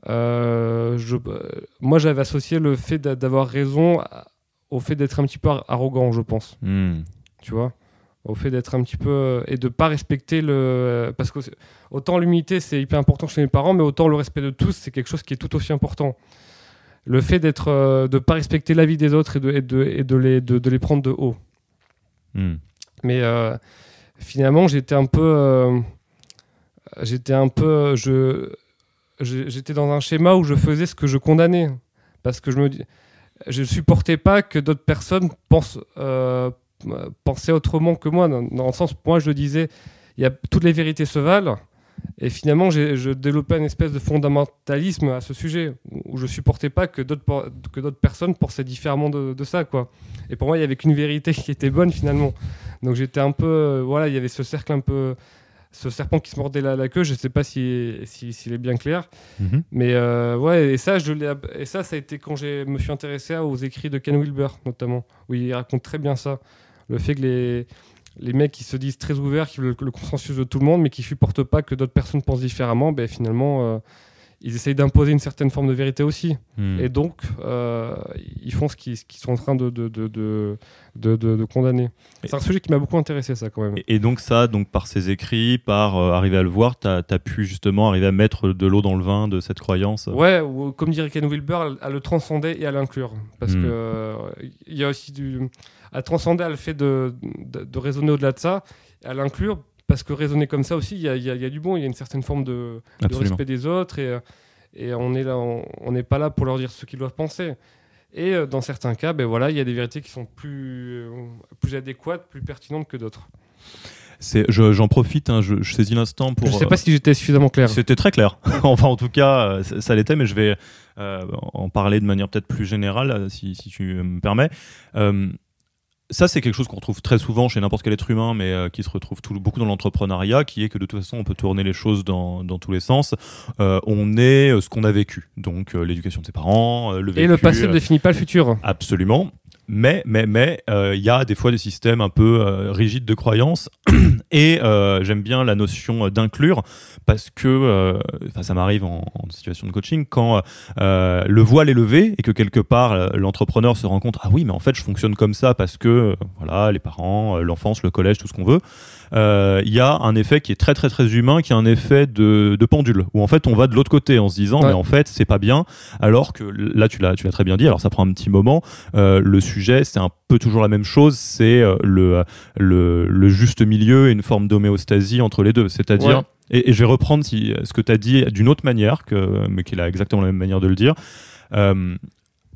je, euh, moi, j'avais associé le fait d'a- d'avoir raison au fait d'être un petit peu ar- arrogant, je pense. Hmm. Tu vois? Au fait d'être un petit peu. euh, et de pas respecter le. Parce que autant l'humilité, c'est hyper important chez mes parents, mais autant le respect de tous, c'est quelque chose qui est tout aussi important. Le fait d'être, euh, de pas respecter l'avis des autres et de, et de, et de les, de, de les prendre de haut. Hmm. Mais euh, finalement, j'étais un peu. euh, j'étais un peu. Je, j'étais dans un schéma où je faisais ce que je condamnais. Parce que je me. Je ne supportais pas que d'autres personnes pensent, euh, pensaient autrement que moi. Dans, dans le sens, moi, je disais, il y a, toutes les vérités se valent. Et finalement, je développais une espèce de fondamentalisme à ce sujet, où je supportais pas que d'autres personnes pensaient différemment de, de ça, quoi. Et pour moi, il y avait qu'une vérité qui était bonne finalement. Donc j'étais un peu, euh, voilà, il y avait ce cercle un peu, ce serpent qui se mordait la, la queue. Je sais pas si si- s'il est bien clair, Mhm. mais euh, ouais. Et ça, je et ça, ça a été quand je me suis intéressé aux écrits de Ken Wilber notamment, où il raconte très bien ça, le fait que les les mecs qui se disent très ouverts, qui veulent le consensus de tout le monde, mais qui supportent pas que d'autres personnes pensent différemment, ben finalement, euh, ils essayent d'imposer une certaine forme de vérité aussi. Hmm. Et donc, euh, ils font ce qu'ils sont en train de, de, de, de, condamner. C'est un sujet qui m'a beaucoup intéressé, ça, quand même. Et, donc ça, donc par ses écrits, par euh, arriver à le voir, tu as, pu justement arriver à mettre de l'eau dans le vin de cette croyance? Ouais, ou comme dirait Ken Wilber, à le transcender et à l'inclure. Parce Hmm. que il y a aussi du. À transcender, à le fait de, de, de raisonner au-delà de ça, à l'inclure, parce que raisonner comme ça aussi, il y a, y a- y a du bon, il y a une certaine forme de, respect des autres et, et on est là, on n'est pas là pour leur dire ce qu'ils doivent penser. Et euh, dans certains cas, ben voilà, il y a des vérités qui sont plus, euh, plus adéquates, plus pertinentes que d'autres. Je- J'en profite, hein, je, je saisis l'instant pour. Je sais euh, pas si j'étais suffisamment clair. C'était très clair. enfin, en tout cas, euh, ça, ça l'était, mais je vais euh, en parler de manière peut-être plus générale, si, si tu me permets. Ça, c'est quelque chose qu'on retrouve très souvent chez n'importe quel être humain, mais euh, qui se retrouve tout- beaucoup dans l'entrepreneuriat, qui est que de toute façon, on peut tourner les choses dans, dans tous les sens. Euh, on est euh, ce qu'on a vécu. Donc, euh, l'éducation de ses parents, euh, le vécu. Et le passé ne définit pas le futur. Absolument. Mais mais mais il y a des fois des systèmes un peu rigides de croyances. Et j'aime bien la notion d'inclure parce que ça m'arrive en, en, situation de coaching quand le voile est levé et que quelque part l'entrepreneur se rend compte ah oui mais en fait je fonctionne comme ça parce que voilà les parents l'enfance le collège tout ce qu'on veut. euh, il y a un effet qui est très très très humain, qui est un effet de, pendule, où en fait on va de l'autre côté en se disant mais en fait c'est pas bien, alors que là tu l'as tu l'as très bien dit, alors ça prend un petit moment. Euh, le sujet c'est un peu toujours la même chose, c'est euh, le, le, juste milieu et une forme d'homéostasie entre les deux, c'est-à-dire et, je vais reprendre si, ce que tu as dit d'une autre manière, que, mais qui est exactement la même manière de le dire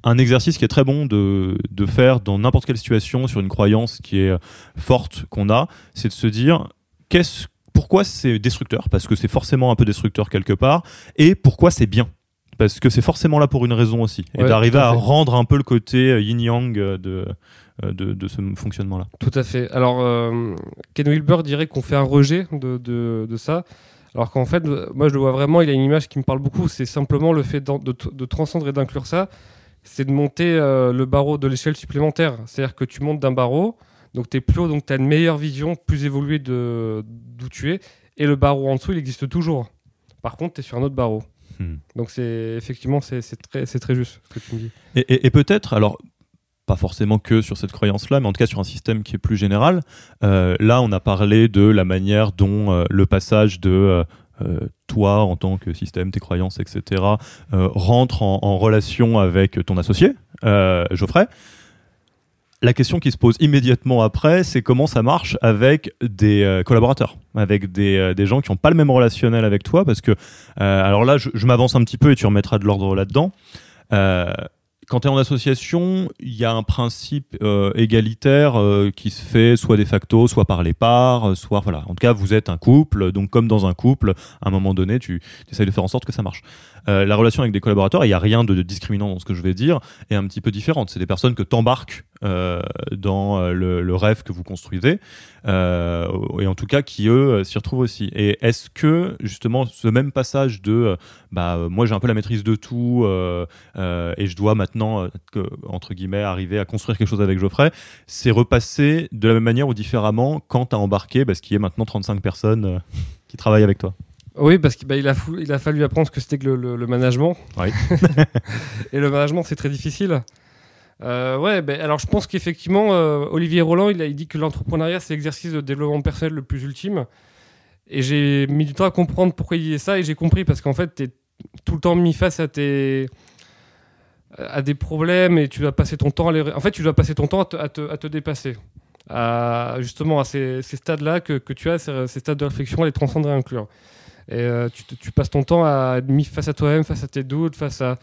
un exercice qui est très bon de, de faire dans n'importe quelle situation sur une croyance qui est forte qu'on a, c'est de se dire qu'est-ce, pourquoi c'est destructeur? Parce que c'est forcément un peu destructeur quelque part, et pourquoi c'est bien? Parce que c'est forcément là pour une raison aussi. Et d'arriver à, rendre un peu le côté euh, yin-yang de, euh, de, de, ce fonctionnement-là. Tout à fait. Alors, euh, Ken Wilber dirait qu'on fait un rejet de, de, de ça. Alors qu'en fait, moi je le vois vraiment, il a une image qui me parle beaucoup, c'est simplement le fait de, de transcendre et d'inclure ça c'est de monter euh, le barreau de l'échelle supplémentaire. C'est-à-dire que tu montes d'un barreau, donc tu es plus haut, donc tu as une meilleure vision, plus évoluée d'où tu es, et le barreau en dessous, il existe toujours. Par contre, tu es sur un autre barreau. Hmm. Donc c'est effectivement, c'est très, très juste ce que tu me dis. Et, peut-être, alors pas forcément que sur cette croyance-là, mais en tout cas sur un système qui est plus général. Euh, là, on a parlé de la manière dont euh, le passage de toi, en tant que système, tes croyances, etc., euh, rentre en, relation avec ton associé, euh, Geoffrey. La question qui se pose immédiatement après, c'est comment ça marche avec des collaborateurs, avec des, gens qui n'ont pas le même relationnel avec toi, parce que, alors là, je m'avance un petit peu et tu remettras de l'ordre là-dedans quand tu es en association, il y a un principe euh, égalitaire euh, qui se fait soit de facto, soit par les parts, soit voilà. En tout cas, vous êtes un couple, donc comme dans un couple, à un moment donné, tu, tu essayes de faire en sorte que ça marche. Euh, la relation avec des collaborateurs, il n'y a rien de, discriminant dans ce que je vais dire, est un petit peu différente. C'est des personnes que t'embarques euh, dans euh, le, rêve que vous construisez, et en tout cas qui eux s'y retrouvent aussi. Et est-ce que justement ce même passage de bah moi j'ai un peu la maîtrise de tout et je dois maintenant entre guillemets arriver à construire quelque chose avec Geoffrey, c'est repassé de la même manière ou différemment quand tu as embarqué parce qu'il y a maintenant 35 personnes qui travaillent avec toi? Oui, parce qu'il bah, a, il a fallu apprendre ce que c'était que le, management. Oui. et le management, c'est très difficile. Euh, ouais, ben, alors je pense qu'effectivement, euh, Olivier Roland, il, a, dit que l'entrepreneuriat, c'est l'exercice de développement personnel le plus ultime. Et j'ai mis du temps à comprendre pourquoi il disait ça, et j'ai compris parce qu'en fait, tu es tout le temps mis face à tes à des problèmes et tu dois passer ton temps à les... En fait, tu dois passer ton temps à te, à te, à te dépasser. À, justement, à ces, ces stades-là que, que, tu as, ces, ces, stades de réflexion, à les transcender et inclure. Et euh, tu, passes ton temps à mis face à toi-même, face à tes doutes, face à,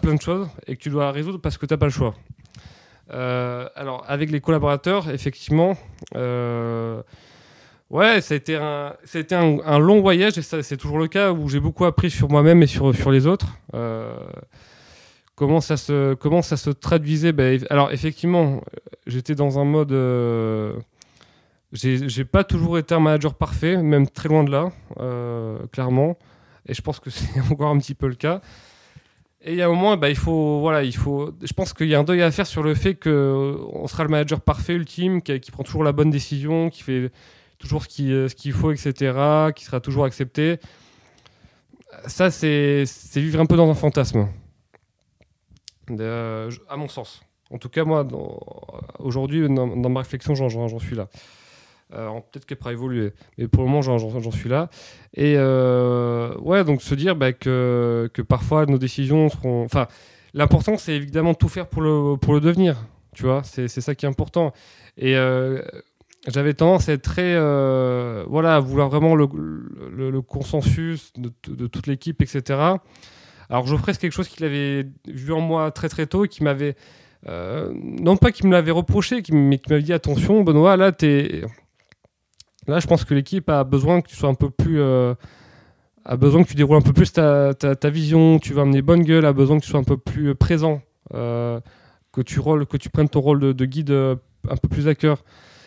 plein de choses et que tu dois résoudre parce que tu n'as pas le choix. Euh, alors, avec les collaborateurs, effectivement, euh, ouais, ça a été un, long voyage et c'est toujours le cas où j'ai beaucoup appris sur moi-même et sur, sur les autres. comment, ça se, comment ça se traduisait? Ben, Alors, effectivement, j'étais dans un mode j'ai pas toujours été un manager parfait, même très loin de là, euh, clairement. Et je pense que c'est encore un petit peu le cas. Et il y a un moment, bah, il faut, voilà, il faut. Je pense qu'il y a un deuil à faire sur le fait qu'on sera le manager parfait, ultime, qui, prend toujours la bonne décision, qui fait toujours ce qu'il euh, qu'il faut, etc., qui sera toujours accepté. Ça, c'est vivre un peu dans un fantasme, à mon sens. En tout cas, moi, aujourd'hui, dans, ma réflexion, j'en suis là. Euh, peut-être qu'elle pourra évoluer. Mais pour le moment, j'en suis là. Et euh, ouais, donc se dire bah, que, parfois nos décisions seront. Enfin, l'important, c'est évidemment de tout faire pour le, pour le devenir. Tu vois, c'est ça qui est important. Et euh, j'avais tendance à être très. voilà, à vouloir vraiment le, consensus de, toute l'équipe, etc. Alors, Geoffrey, c'est quelque chose qu'il avait vu en moi très très tôt qui m'avait. non pas qu'il me l'avait reproché, mais qui m'avait dit attention, Benoît, là, es Là, je pense que l'équipe a besoin que tu sois un peu plus. Euh, a besoin que tu déroules un peu plus ta, ta, vision, tu vas amener bonne gueule, a besoin que tu sois un peu plus euh, présent, euh, que, tu rôle, que tu prennes ton rôle de, guide un peu plus à cœur.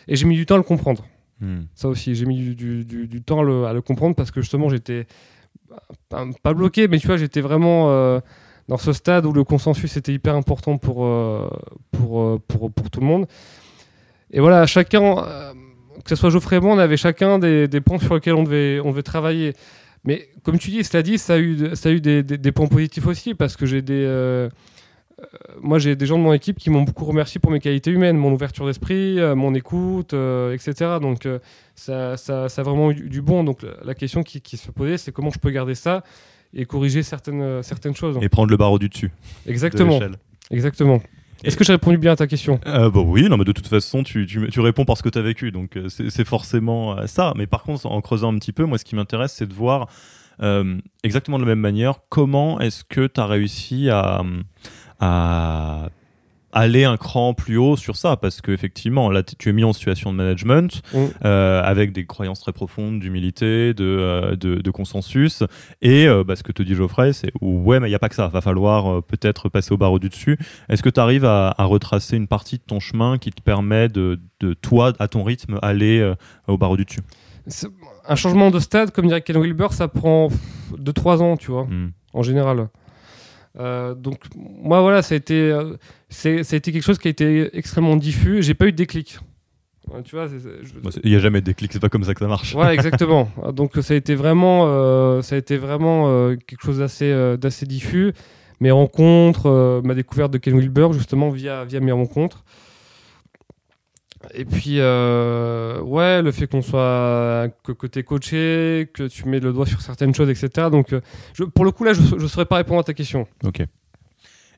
Et j'ai mis du temps à le comprendre. Hmm. Ça aussi, j'ai mis du, du, du, temps à le, comprendre parce que justement, j'étais pas, bloqué, mais tu vois, j'étais vraiment dans ce stade où le consensus était hyper important pour, pour, pour, pour, tout le monde. Et voilà, chacun, que ce soit Geoffrey et moi, on avait chacun des, des, points sur lesquels on devait, on devait travailler. Mais comme tu dis, cela dit, ça a eu, ça a eu des, des, des points positifs aussi, parce que j'ai des... moi, j'ai des gens de mon équipe qui m'ont beaucoup remercié pour mes qualités humaines, mon ouverture d'esprit, mon écoute, etc. Donc, ça, ça, ça, a vraiment eu du bon. Donc, la question qui, qui se posait, c'est comment je peux garder ça et corriger certaines, euh, certaines choses. Et prendre le barreau du dessus. Exactement. De Exactement. Est-ce que j'ai répondu bien à ta question? Euh, bah Oui, non, mais de toute façon, tu, tu, tu réponds parce que tu as vécu, donc euh, c'est forcément euh, ça. Mais par contre, en creusant un petit peu, moi, ce qui m'intéresse, c'est de voir euh, exactement de la même manière comment est-ce que tu as réussi à, à aller un cran plus haut sur ça parce qu'effectivement là tu es mis en situation de management mm. euh, avec des croyances très profondes d'humilité de, euh, de, de, consensus et euh, bah, ce que te dit Geoffrey c'est ouais mais il n'y a pas que ça va falloir peut-être passer au barreau du dessus est-ce que tu arrives à, à, retracer une partie de ton chemin qui te permet de, de toi à ton rythme aller au barreau du dessus? Un changement de stade comme dirait Ken Wilber ça prend 2-3 ans tu vois mm. en général donc moi voilà ça a été euh, c'est ça a été quelque chose qui a été extrêmement diffus. J'ai pas eu de déclic. Tu vois il n'y a jamais de déclic c'est pas comme ça que ça marche. Ouais exactement. Donc ça a été vraiment euh, ça a été vraiment euh, quelque chose d'assez euh, d'assez diffus. Mes rencontres ma découverte de Ken Wilber justement via via mes rencontres et puis, euh, ouais, le fait qu'on soit que, tu es coaché, que tu mets le doigt sur certaines choses, etc. Donc, euh, pour le coup, là, je ne saurais pas répondre à ta question. Ok.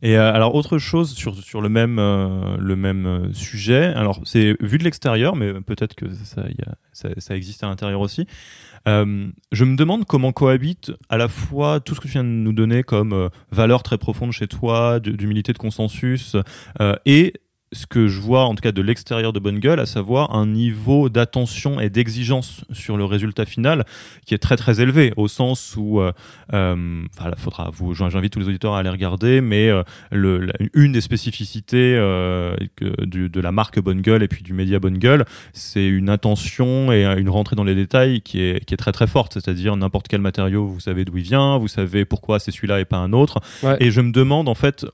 Et euh, alors, autre chose sur, sur le même, le même sujet, alors c'est vu de l'extérieur, mais peut-être que ça, ça, existe à l'intérieur aussi. je me demande comment cohabite à la fois tout ce que tu viens de nous donner comme valeur très profonde chez toi, d'humilité, de consensus, et ce que je vois en tout cas de l'extérieur de Bonne Gueule, à savoir un niveau d'attention et d'exigence sur le résultat final qui est très très élevé, au sens où, euh, euh, enfin, faudra vous, j'invite tous les auditeurs à aller regarder, mais euh, le, la, une des spécificités euh, que, du, de la marque Bonne Gueule et puis du média Bonne Gueule, c'est une attention et une rentrée dans les détails qui est, qui est très très forte, c'est-à-dire n'importe quel matériau, vous savez d'où il vient, vous savez pourquoi c'est celui-là et pas un autre, ouais. et je me demande en fait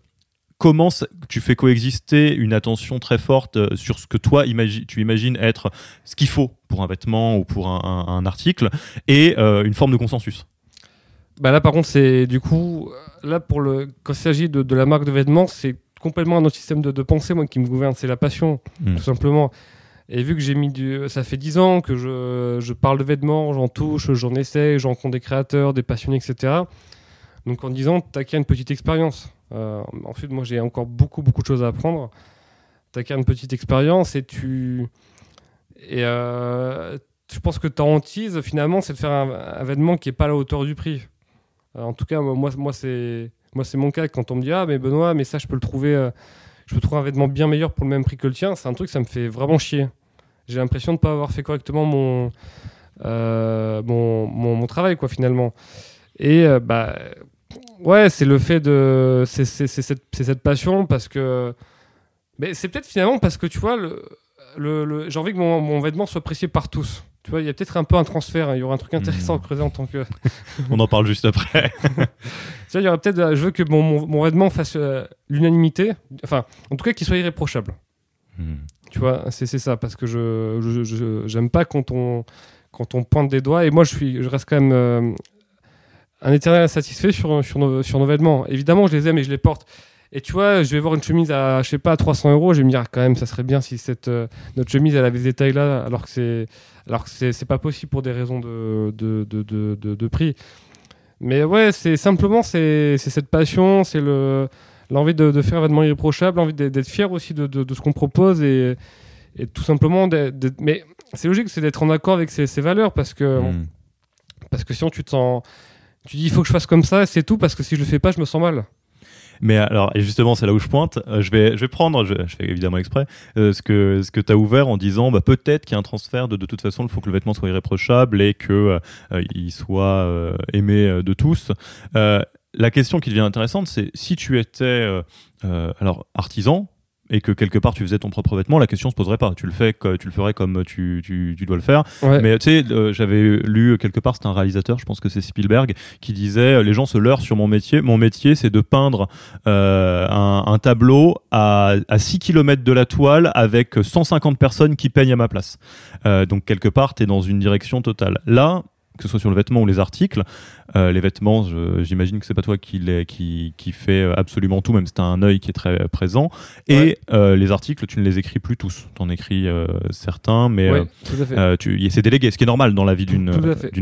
comment tu fais coexister une attention très forte euh, sur ce que toi tu imagines être ce qu'il faut pour un vêtement ou pour un, un, un article et euh, une forme de consensus? Bah Là, par contre, c'est du coup, là, pour le, quand il s'agit de, de, la marque de vêtements, c'est complètement un autre système de, de, pensée, moi, qui me gouverne, c'est la passion, mmh. tout simplement. Et vu que j'ai mis du. Ça fait 10 ans que je, je parle de vêtements, j'en touche, j'en essaie, j'en rencontre des créateurs, des passionnés, etc. Donc en 10 ans, tu acquiers une petite expérience. Euh, ensuite, moi, j'ai encore beaucoup, beaucoup de choses à apprendre. Tu acquiers une petite expérience et tu. Et euh, je pense que ta hantise, finalement, c'est de faire un, événement qui n'est pas à la hauteur du prix. Euh, en tout cas, moi, moi c'est moi c'est mon cas. Quand on me dit ah mais Benoît, mais ça je peux le trouver, euh, je peux trouver un vêtement bien meilleur pour le même prix que le tien. C'est un truc ça me fait vraiment chier. J'ai l'impression de pas avoir fait correctement mon euh, mon, mon, travail quoi finalement. Et euh, bah ouais, c'est le fait de. C'est cette, cette, passion parce que. Mais c'est peut-être finalement parce que tu vois, le, le, le j'ai envie que mon, mon, vêtement soit apprécié par tous. Tu vois, il y a peut-être un peu un transfert. Hein. Il y aura un truc intéressant mmh. à creuser en tant que. On en parle juste après. tu vois, il y aura peut-être. Je veux que mon, mon, mon vêtement fasse euh, l'unanimité. Enfin, en tout cas, qu'il soit irréprochable. Mmh. Tu vois, c'est ça. Parce que je j'aime je, je, pas quand on quand on pointe des doigts. Et moi, je suis, je reste quand même euh, un éternel insatisfait sur, sur, nos, sur nos vêtements. Évidemment, je les aime et je les porte. Et tu vois, je vais voir une chemise à, je sais pas, à 300 euros, je vais me dire, ah, quand même, ça serait bien si cette, euh, notre chemise, elle avait des détails là, alors que c'est, alors que c'est, pas possible pour des raisons de, de, de, de, prix. Mais ouais, c'est simplement, c'est, cette passion, c'est le, l'envie de, faire un vêtement irréprochable, l'envie d'être fier aussi de, ce qu'on propose et, et tout simplement, mais c'est logique, c'est d'être en accord avec ses, ses valeurs parce que, mmh. parce que sinon tu te sens, tu dis il faut que je fasse comme ça, c'est tout, parce que si je le fais pas, je me sens mal. Mais alors, et justement, c'est là où je pointe. Euh, je vais, je vais prendre, je, fais évidemment exprès, euh, ce que, ce que tu as ouvert en disant, bah, peut-être qu'il y a un transfert de, de toute façon, il faut que le vêtement soit irréprochable et que euh, il soit aimé de tous. La question qui devient intéressante, c'est si tu étais alors artisan, et que quelque part tu faisais ton propre vêtement, la question se poserait pas. Tu le fais, tu le ferais comme tu, tu, tu dois le faire. Ouais. Mais tu sais, euh, j'avais lu quelque part, c'est un réalisateur, je pense que c'est Spielberg, qui disait euh, les gens se leurrent sur mon métier. Mon métier, c'est de peindre euh, un, un tableau à, à 6 km de la toile avec 150 personnes qui peignent à ma place. Euh, donc quelque part, tu es dans une direction totale. Là, que ce soit sur le vêtement ou les articles, euh, les vêtements, j'imagine que c'est pas toi qui, qui, qui fait absolument tout, même si tu as un œil qui est très présent. Et Ouais. euh, les articles, tu ne les écris plus tous. Tu en écris euh, certains, mais Ouais, euh, euh, c'est délégué, ce qui est normal dans la vie d'une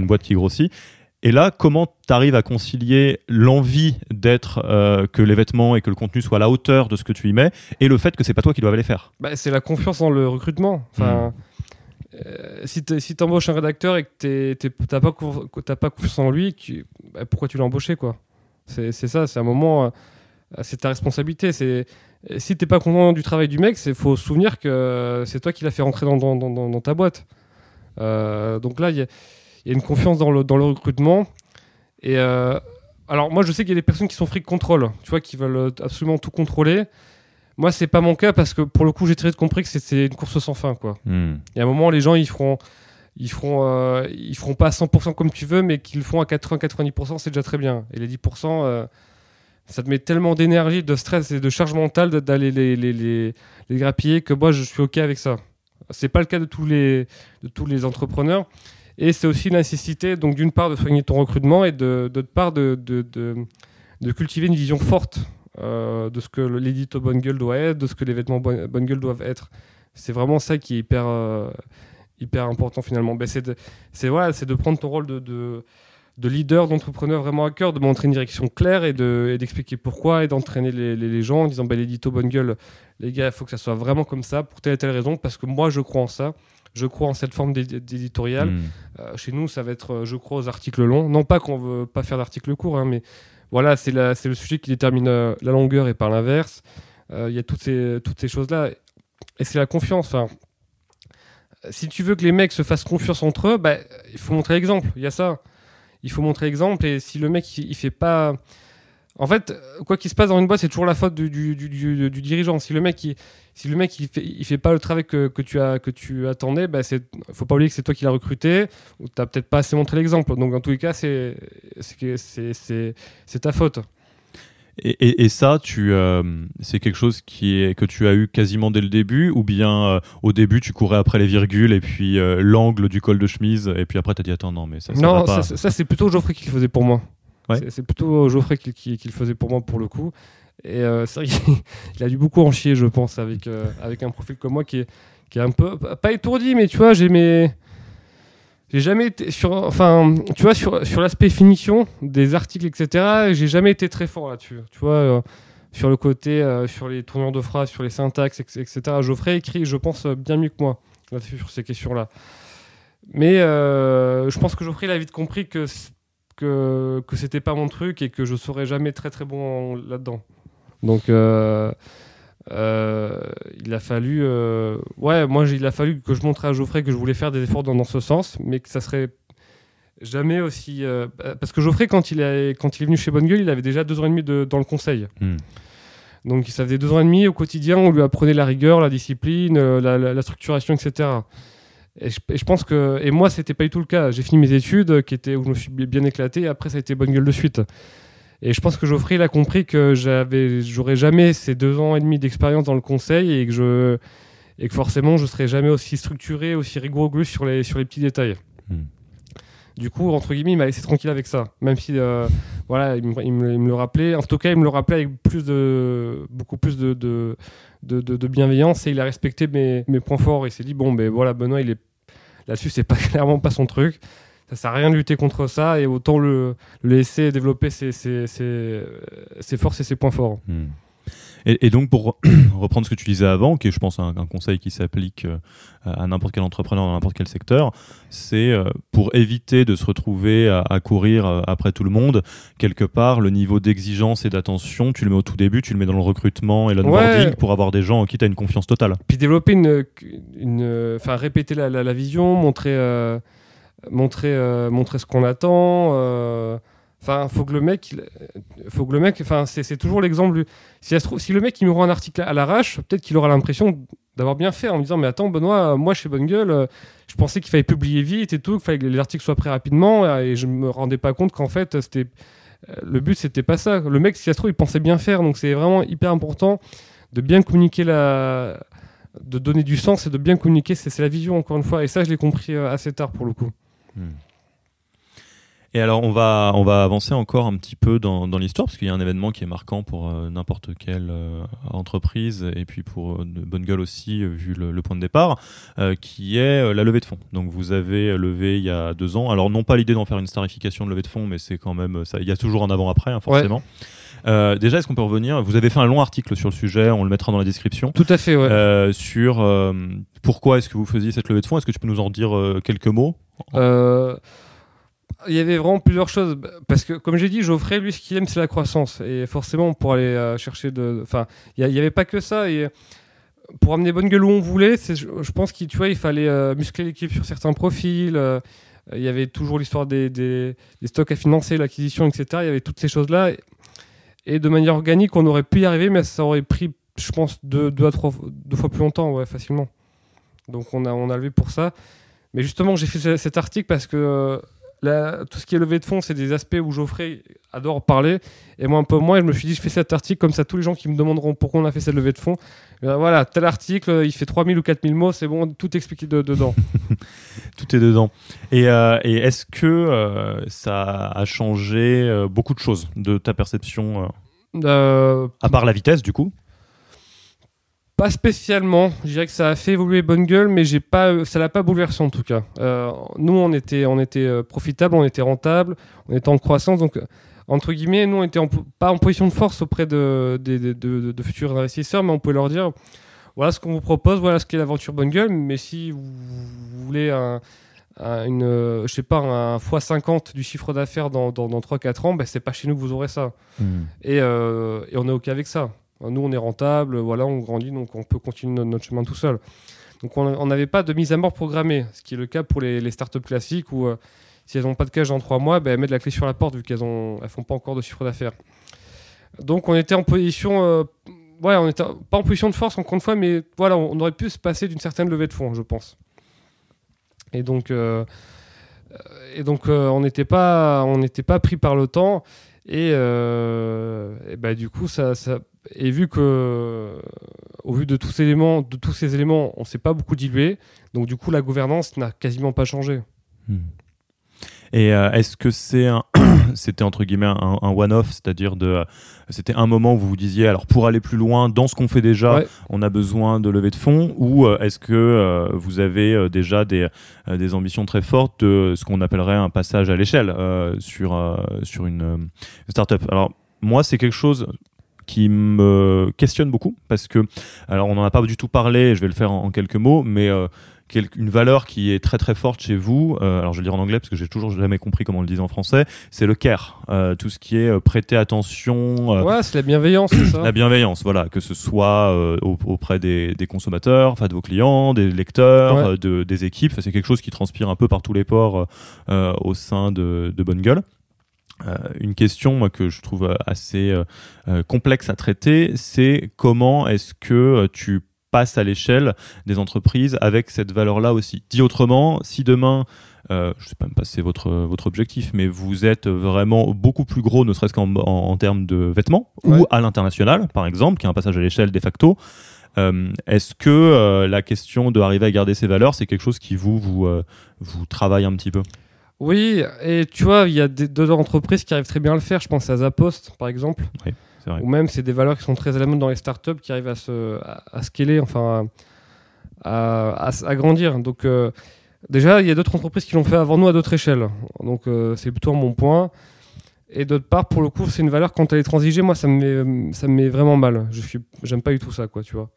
boîte qui grossit. Et là, comment tu arrives à concilier l'envie d'être euh, que les vêtements et que le contenu soient à la hauteur de ce que tu y mets et le fait que c'est pas toi qui dois les faire? Bah, c'est la confiance dans le recrutement. Enfin, euh, si tu embauches un rédacteur et que t'es- t'as pas, confiance en lui, tu- bah, pourquoi tu l'as embauché quoi? C'est ça, c'est un moment, euh, c'est ta responsabilité. C'est si t'es pas content du travail du mec, c'est faut se souvenir que c'est toi qui l'as fait rentrer dans, ta boîte. Euh, donc là, il y, a- il une confiance dans le, recrutement. Et euh, alors moi, je sais qu'il y a des personnes qui sont fric contrôle, tu vois, qui veulent euh, absolument tout contrôler. Moi, c'est pas mon cas parce que pour le coup, j'ai très vite compris que c'est- c'est une course sans fin, quoi. Il y a un moment, les gens, ils feront, ils feront, euh, ils feront pas à 100% comme tu veux, mais qu'ils le font à 80-90%, c'est déjà très bien. Et les 10%, euh, ça te met tellement d'énergie, de stress et de charge mentale d'aller les, les, les, les grappiller que moi, je suis OK avec ça. C'est pas le cas de tous les, de tous les entrepreneurs. Et c'est aussi une nécessité, donc d'une part, de soigner ton recrutement et d'autre part, de, de, de, de cultiver une vision forte euh, de ce que l'édito bonne gueule doit être, de ce que les vêtements bonne, bonne gueule doivent être. C'est vraiment ça qui est hyper, euh, hyper important finalement. Ben, c'est de, voilà, c'est de prendre ton rôle de, de, de leader, d'entrepreneur vraiment à cœur, de montrer une direction claire et, de, et d'expliquer pourquoi et d'entraîner les, les, les gens en disant ben, l'édito bonne gueule, les gars, il faut que ça soit vraiment comme ça pour telle et telle raison parce que moi je crois en ça. Je crois en cette forme d'édi- d'éditorial. Hmm. Euh, chez nous, ça va être, euh, je crois, aux articles longs. Non pas qu'on veut pas faire d'articles courts, hein, mais voilà, c'est le sujet qui détermine euh, la longueur et par l'inverse. Euh, Il y a toutes ces, choses-là. Et c'est la confiance. Si tu veux que les mecs se fassent confiance entre eux, bah, il faut montrer l'exemple. Il y a ça. Il faut montrer l'exemple. Et si le mec, il, il fait pas. En fait, quoi qu'il se passe dans une boîte, c'est toujours la faute du, du- du- du- dirigeant. Si le mec, il, si le mec, il fait, il fait pas le travail que, que tu, as, que tu attendais, bah, c'est, faut pas oublier que c'est toi qui l'as recruté ou t'as peut-être pas assez montré l'exemple. Donc, dans tous les cas, c'est, ta faute. Et, et- et ça, tu, euh, c'est quelque chose qui est, que tu as eu quasiment dès le début, ou bien euh, au début tu courais après les virgules et puis euh, l'angle du col de chemise, et puis après tu as dit attends non mais ça, ça va non, pas. ça, ça, c'est plutôt Geoffrey qui le faisait pour moi. C'est, plutôt Geoffrey qui, le faisait pour moi pour le coup. Et euh, a dû beaucoup en chier, je pense, avec, euh, avec un profil comme moi qui est, qui est un peu, pas étourdi, mais tu vois, j'ai mes. J'ai jamais été sur, enfin, tu vois, sur, sur l'aspect finition des articles, etc. J'ai jamais été très fort là-dessus. Tu vois, euh, sur le côté, euh, sur les tournures de phrases, sur les syntaxes, etc. Geoffrey écrit, je pense, euh, bien mieux que moi là-dessus sur ces questions-là. Mais euh, je pense que Geoffrey il a vite compris que que que c'était pas mon truc et que je serais jamais très très bon là-dedans. Donc euh, euh, il a fallu, euh, ouais, moi il a fallu que je montre à Geoffrey que je voulais faire des efforts dans, dans ce sens, mais que ça serait jamais aussi parce que Geoffrey quand il est quand il est venu chez Bonne Gueule, il avait déjà deux ans et demi de, dans le conseil. Hmm. Donc ça faisait deux ans et demi au quotidien, on lui apprenait la rigueur, la discipline, la, la- la structuration, etc. Et je, et je pense que et moi c'était pas du tout le cas. J'ai fini mes études, qui étaient où je me suis bi- bien éclaté. Et après ça a été bonne gueule de suite. Et je pense que Geoffrey a compris que j'avais, j'aurais jamais ces deux ans et demi d'expérience dans le conseil et que je et que forcément je serais jamais aussi structuré, aussi rigoureux sur les sur les petits détails. Hmm. Du coup, entre guillemets, il m'a laissé tranquille avec ça. Même si, euh, voilà, il me, le rappelait. En tout cas, il me le rappelait avec plus de, beaucoup plus de, bienveillance et il a respecté mes, points forts. Il s'est dit, bon, ben voilà, Benoît, là-dessus, c'est pas clairement pas son truc. Ça sert à rien de lutter contre ça et autant le, laisser développer ses forces et ses points forts. Hmm. Et, et donc, pour reprendre ce que tu disais avant, qui est, je pense, un, un conseil qui s'applique euh, à n'importe quel entrepreneur dans n'importe quel secteur, c'est euh, pour éviter de se retrouver à, à courir euh, après tout le monde, quelque part, le niveau d'exigence et d'attention, tu le mets au tout début, tu le mets dans le recrutement et l'onboarding Ouais. pour avoir des gens en qui tu as une confiance totale. Puis développer une, une enfin répéter la, la, la vision, montrer, euh, montrer, euh, montrer ce qu'on attend. euh, Enfin, faut que le mec, il- faut que le mec, c'est toujours l'exemple. Si, le mec il me rend un article à l'arrache, peut-être qu'il aura l'impression d'avoir bien fait en me disant, mais attends, Benoît, moi chez Bonne Gueule, euh, je pensais qu'il fallait publier vite et tout, qu'il fallait que les articles soient prêts rapidement, euh, et je me rendais pas compte qu'en fait, euh, le but, c'était pas ça. Le mec, si ça se trouve, il pensait bien faire, donc c'est vraiment hyper important de bien communiquer de donner du sens et de bien communiquer. C'est la vision encore une fois, et ça, je l'ai compris assez tard pour le coup. Et alors, on va, on va avancer encore un petit peu dans, dans l'histoire, parce qu'il y a un événement qui est marquant pour euh, n'importe quelle euh, entreprise, et puis pour euh, Bonne Gueule aussi, vu le, le point de départ, qui est la levée de fonds. Donc, vous avez levé il y a deux ans. Alors, non pas l'idée d'en faire une starification de levée de fonds, mais c'est quand même, ça, il y a toujours un avant-après, hein, forcément. Euh, déjà, est-ce qu'on peut revenir Vous avez fait un long article sur le sujet, on le mettra dans la description. Tout à fait, ouais. Euh, sur euh, pourquoi est-ce que vous faisiez cette levée de fonds? Est-ce que tu peux nous en dire quelques mots? Il y avait vraiment plusieurs choses. Parce que, comme j'ai dit, Geoffrey, lui, ce qu'il aime, c'est la croissance. Et forcément, pour aller euh, chercher de. Enfin, il n'y avait pas que ça. Et pour amener Bonne Gueule où on voulait, je, pense qu'il il fallait euh, muscler l'équipe sur certains profils. euh, il y avait toujours l'histoire des, des- stocks à financer, l'acquisition, etc. Il y avait toutes ces choses-là. Et, de manière organique, on aurait pu y arriver, mais ça aurait pris, je pense, deux, deux à trois deux fois plus longtemps, facilement. Donc on a, on a levé pour ça. Mais justement, j'ai fait ce- cet article parce que tout ce qui est levée de fonds, c'est des aspects où Geoffrey adore parler, et moi un peu moins. Je me suis dit, je fais cet article comme ça, tous les gens qui me demanderont pourquoi on a fait cette levée de fonds, euh, voilà, tel article, il fait 3000 ou 4000 mots, c'est bon, tout expliqué de- dedans. Tout est dedans. Et, euh, et est-ce que euh, ça a changé euh, beaucoup de choses de ta perception, à part la vitesse du coup? Pas spécialement. Je dirais que ça a fait évoluer Bonne Gueule, mais j'ai pas, euh, ça l'a pas bouleversé en tout cas. Euh, nous, on était, on était euh, profitable, on était rentable, on était en croissance. Donc, entre guillemets, nous, on était en pas en position de force auprès de, des- des- de, de- de futurs investisseurs, mais on pouvait leur dire voilà ce qu'on vous propose, voilà ce qu'est l'aventure Bonne Gueule. Mais si vous, vous voulez un, un- une, euh, je sais pas, un x50 du chiffre d'affaires dans, dans, dans 3-4 ans, ben, c'est pas chez nous que vous aurez ça. Et, euh, et on est OK avec ça. Nous, on est rentable, voilà, on grandit, donc on peut continuer notre, chemin tout seul. Donc on n'avait pas de mise à mort programmée, ce qui est le cas pour les, startups classiques où euh, si elles n'ont pas de cash dans trois mois, ben, elles mettent la clé sur la porte vu qu'elles ne font pas encore de chiffre d'affaires. Donc on était en position, euh, ouais, on était pas en position de force encore une fois, mais voilà, on, aurait pu se passer d'une certaine levée de fonds, je pense. Et donc, euh, et donc on n'était pas, on n'était pas pris par le temps. Et, et bah, du coup, ça, ça, et vu que, au vu de tous ces éléments, de tous ces éléments, on s'est pas beaucoup dilué. Donc du coup, la gouvernance n'a quasiment pas changé. Et euh, est-ce que c'est un, c'était entre guillemets un, un one-off, c'est-à-dire de, euh, c'était un moment où vous vous disiez, alors pour aller plus loin dans ce qu'on fait déjà, Ouais. on a besoin de lever de fonds, ou euh, est-ce que euh, vous avez euh, déjà des, euh, des ambitions très fortes de ce qu'on appellerait un passage à l'échelle euh, sur, euh, sur une euh, startup? Alors moi, c'est quelque chose qui me questionne beaucoup parce que, alors on n'en a pas du tout parlé, je vais le faire en, en quelques mots, mais euh, une valeur qui est très très forte chez vous, euh, alors je vais le dire en anglais parce que j'ai toujours jamais compris comment on le disait en français, c'est le care, Euh, tout ce qui est euh, prêter attention, Ouais, c'est la bienveillance, c'est ça. la bienveillance, voilà, que ce soit au- auprès des, des consommateurs, enfin de vos clients, des lecteurs, Ouais. de, des équipes. C'est quelque chose qui transpire un peu par tous les ports au sein de, de Bonne Gueule. Euh, une question moi, que je trouve euh, assez euh, complexe à traiter, c'est comment est-ce que tu passes à l'échelle des entreprises avec cette valeur-là aussi? Dit autrement, si demain euh, je sais pas même pas si c'est votre, votre objectif, mais vous êtes vraiment beaucoup plus gros, ne serait-ce qu'en en, en termes de vêtements, Ouais. ou à l'international, par exemple, qui est un passage à l'échelle de facto. Euh, Est-ce que euh, la question de arriver à garder ces valeurs, c'est quelque chose qui vous, vous, euh, vous travaille un petit peu? Oui, et tu vois, il y a d'autres entreprises qui arrivent très bien à le faire. Je pense à Zapost, par exemple. c'est vrai. Ou même, c'est des valeurs qui sont très à la mode dans les startups qui arrivent à se à, à scaler, enfin, à, à, à- à grandir. Donc, euh, déjà, il y a d'autres entreprises qui l'ont fait avant nous à d'autres échelles. Donc, euh, c'est plutôt mon point. Et d'autre part, pour le coup, c'est une valeur quand elle est transigée, moi, ça me met, ça me met vraiment mal. Je suis, j'aime pas du tout ça, quoi, tu vois.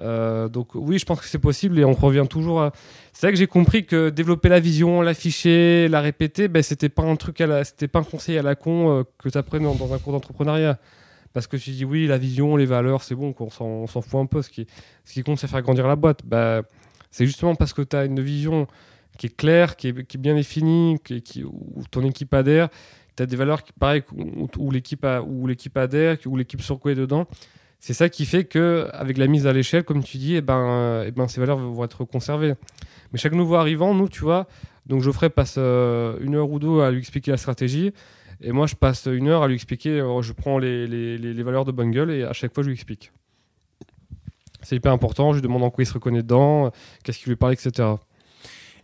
Euh, donc oui, je pense que c'est possible et on revient toujours à. C'est vrai que j'ai compris que développer la vision, l'afficher, la répéter, ben c'était pas un truc à c'était pas un conseil à la con euh, que tu apprennes dans, un cours d'entrepreneuriat. Parce que tu dis oui, la vision, les valeurs, c'est bon, quoi, on s'en, fout un peu. Ce qui, compte, c'est faire grandir la boîte. Bah, c'est justement parce que tu as une vision qui est claire, qui est, est bien définie, qui, où ton équipe adhère, tu as des valeurs qui, pareil, où, où l'équipe a- où l'équipe adhère, où l'équipe se reconnaît dedans. C'est ça qui fait que avec la mise à l'échelle, comme tu dis, eh ben, eh ben, ces valeurs vont être conservées. Mais chaque nouveau arrivant, nous, tu vois, donc Geoffrey passe euh, une heure ou deux à lui expliquer la stratégie. Et moi, je passe une heure à lui expliquer. euh, je prends les, valeurs de Bungle et à chaque fois, je lui explique. C'est hyper important. Je lui demande en quoi il se reconnaît dedans, qu'est-ce qui lui parle, etc.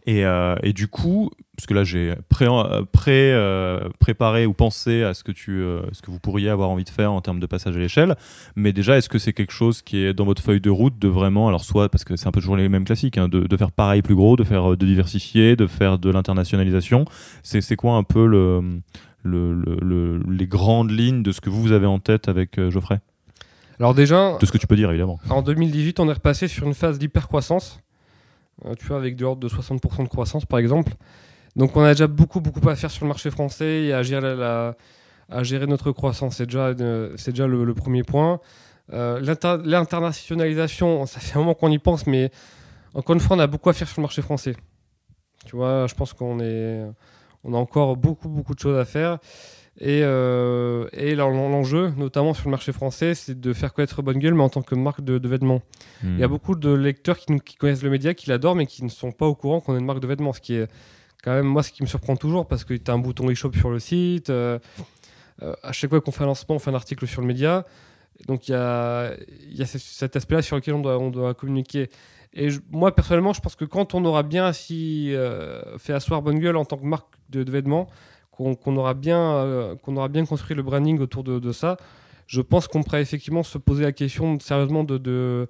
Et, euh, et du coup, parce que là j'ai pré, euh, pré- euh, préparé ou pensé à ce que, tu, euh, ce que vous pourriez avoir envie de faire en termes de passage à l'échelle, mais déjà est-ce que c'est quelque chose qui est dans votre feuille de route de vraiment, alors soit parce que c'est un peu toujours les mêmes classiques, hein, de, de faire pareil plus gros, de faire de diversifier, de faire de l'internationalisation, c'est c'est quoi un peu le, le- le- le- les grandes lignes de ce que vous avez en tête avec Geoffrey? Alors déjà, De ce que tu peux dire évidemment. en 2018, on est repassé sur une phase d'hypercroissance. Euh, tu vois, avec de l'ordre de 60% de croissance, par exemple. Donc, on a déjà beaucoup, beaucoup à faire sur le marché français et à gérer, notre croissance. C'est déjà, une- c'est déjà le, premier point. Euh, l'inter- L'internationalisation, ça fait un moment qu'on y pense, mais encore une fois, on a beaucoup à faire sur le marché français. Tu vois, je pense qu'on on a encore beaucoup, beaucoup de choses à faire. Et, euh, et l'enjeu, notamment sur le marché français, c'est de faire connaître Bonne Gueule, mais en tant que marque de, de vêtements. Hmm. Il y a beaucoup de lecteurs qui, nous- qui connaissent le média, qui l'adorent, mais qui ne sont pas au courant qu'on est une marque de vêtements. Ce qui est quand même, moi, ce qui me surprend toujours, parce que tu as un bouton e-shop sur le site. euh, euh, à chaque fois qu'on fait un lancement, on fait un article sur le média. Donc il y a, y cet aspect-là sur lequel on doit, on doit communiquer. Et je- moi, personnellement, je pense que quand on aura bien fait asseoir Bonne Gueule en tant que marque de, de vêtements, qu'on aura, bien, euh, aura bien construit le branding autour de, ça, je pense qu'on pourrait effectivement se poser la question sérieusement de, de,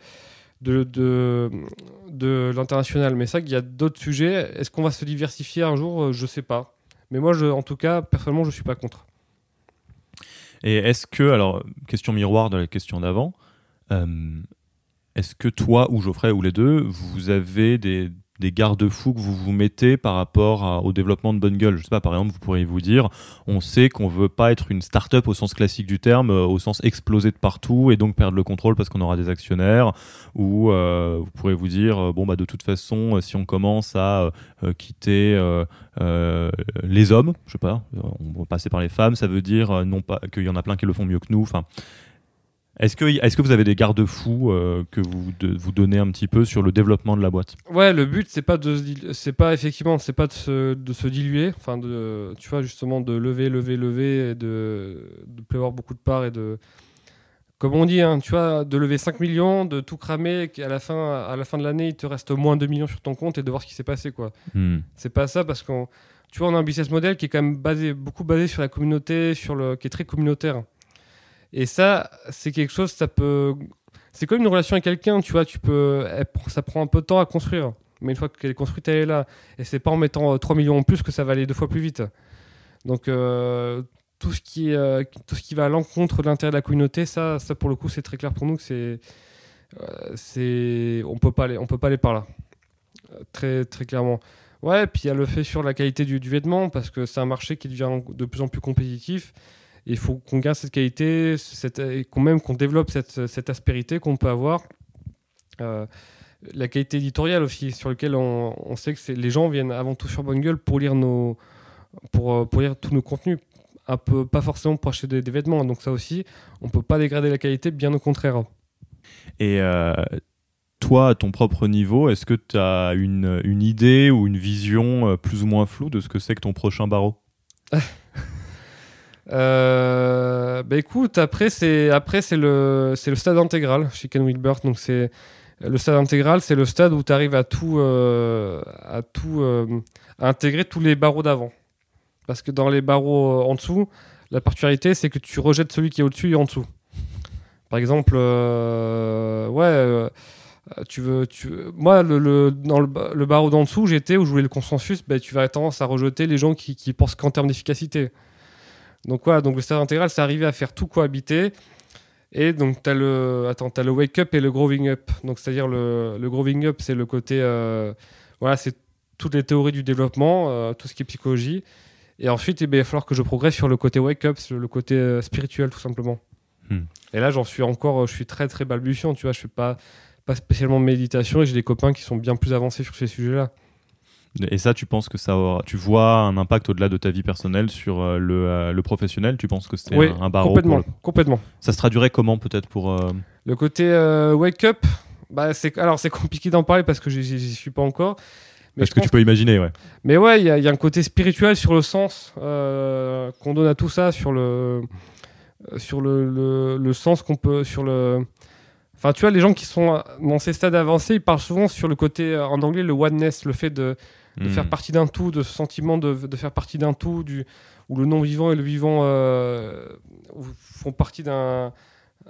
de, l'international. Mais ça, qu'il y a d'autres sujets. Est-ce qu'on va se diversifier un jour? Je sais pas. Mais moi, en tout cas, personnellement, je suis pas contre. Et est-ce que, alors, question miroir de la question d'avant, euh, est-ce que toi ou Geoffrey ou les deux, vous avez des, des garde-fous que vous vous mettez par rapport au développement de Bonne Gueule Je sais pas, par exemple, vous pourriez vous dire, on sait qu'on veut pas être une start-up au sens classique du terme, euh, au sens exploser de partout et donc perdre le contrôle parce qu'on aura des actionnaires, ou euh, vous pourrez vous dire, euh, bon, bah, de toute façon, si on commence à quitter les hommes, je sais pas, on va passer par les femmes, ça veut dire non pas qu'il y en a plein qui le font mieux que nous. Est-ce que est-ce que vous avez des garde-fous euh, que vous de- vous donnez un petit peu sur le développement de la boîte? Ouais, le but c'est pas de c'est pas effectivement c'est pas de se, de se diluer, enfin de tu vois justement de lever lever lever et de de prévoir beaucoup de parts et de comme on dit hein, tu vois de lever 5 millions, de tout cramer et qu'à la fin à la fin de l'année, il te reste moins 2 millions sur ton compte et de voir ce qui s'est passé quoi. Hmm. C'est pas ça parce qu'on tu vois on a un business model qui est quand même basé beaucoup basé sur la communauté, sur le qui est très communautaire. Et ça c'est quelque chose ça peut c'est comme une relation avec quelqu'un, tu vois, tu peux ça prend un peu de temps à construire. Mais une fois qu'elle est construite, elle est là. Et c'est pas en mettant euh, 3 millions en plus que ça va aller deux fois plus vite. Donc euh, tout ce qui euh, tout ce qui va à l'encontre de l'intérêt de la communauté, ça ça pour le coup, c'est très clair pour nous que c'est euh, on peut pas aller on peut pas aller par là. Euh, très très clairement. Ouais, puis il y a le fait sur la qualité du vêtement, parce que c'est un marché qui devient de plus en plus compétitif. Il faut qu'on garde cette qualité, cette, et qu'on même qu'on développe cette, cette aspérité qu'on peut avoir. Euh, la qualité éditoriale aussi, sur laquelle on, on sait que les gens viennent avant tout sur Bonne Gueule pour lire, nos, pour, euh, pour lire tous nos contenus. Un peu, pas forcément pour acheter des, des vêtements. Donc ça aussi, on peut pas dégrader la qualité, bien au contraire. Et euh, toi, à ton propre niveau, est-ce que tu as une, une idée ou une vision plus ou moins floue de ce que c'est que ton prochain barreau? Euh, bah écoute, après c'est après c'est le c'est le stade intégral chez Ken Wilbert. Donc c'est le stade intégral, c'est le stade où tu arrives à tout euh, à tout euh, intégrer tous les barreaux d'avant. Parce que dans les barreaux en dessous, la particularité c'est que tu rejettes celui qui est au-dessus et en dessous. Par exemple, ouais, tu veux, tu moi le, dans le, le barreau d'en dessous, j'étais où je voulais le consensus, bah, tu vas tendance à rejeter les gens qui, qui pensent qu'en termes d'efficacité. Donc voilà, donc le stade intégral, c'est arriver à faire tout cohabiter. Et donc tu as le attends, le wake up et le growing up. Donc c'est-à-dire le, le growing up, c'est le côté euh, voilà, c'est toutes les théories du développement, euh, tout ce qui est psychologie. Et ensuite, eh ben, il va falloir que je progresse sur le côté wake up, le, côté euh, spirituel tout simplement. Hmm. Et là, j'en suis encore, je suis très très balbutiant, tu vois, je fais pas pas spécialement de méditation et j'ai des copains qui sont bien plus avancés sur ces sujets-là. Et ça, tu penses que ça aura, tu vois un impact au-delà de ta vie personnelle sur euh, le, euh, le professionnel? Tu penses que c'est Oui, un, un barreau complètement, le- complètement. Ça se traduirait comment peut-être pour euh, Le côté wake up, bah c'est alors c'est compliqué d'en parler parce que j'y- suis pas encore. Mais Parce que tu peux imaginer, ouais. Mais ouais, il y, a- il y a un côté spirituel sur le sens qu'on donne à tout ça, sur le, sur le, le- le sens qu'on peut, sur le. Enfin, tu vois, les gens qui sont dans ces stades avancés, ils parlent souvent sur le côté, en anglais, le oneness, le fait de, de Hmm. faire partie d'un tout, de ce sentiment de, de faire partie d'un tout, du, où le non-vivant et le vivant euh, font partie d'un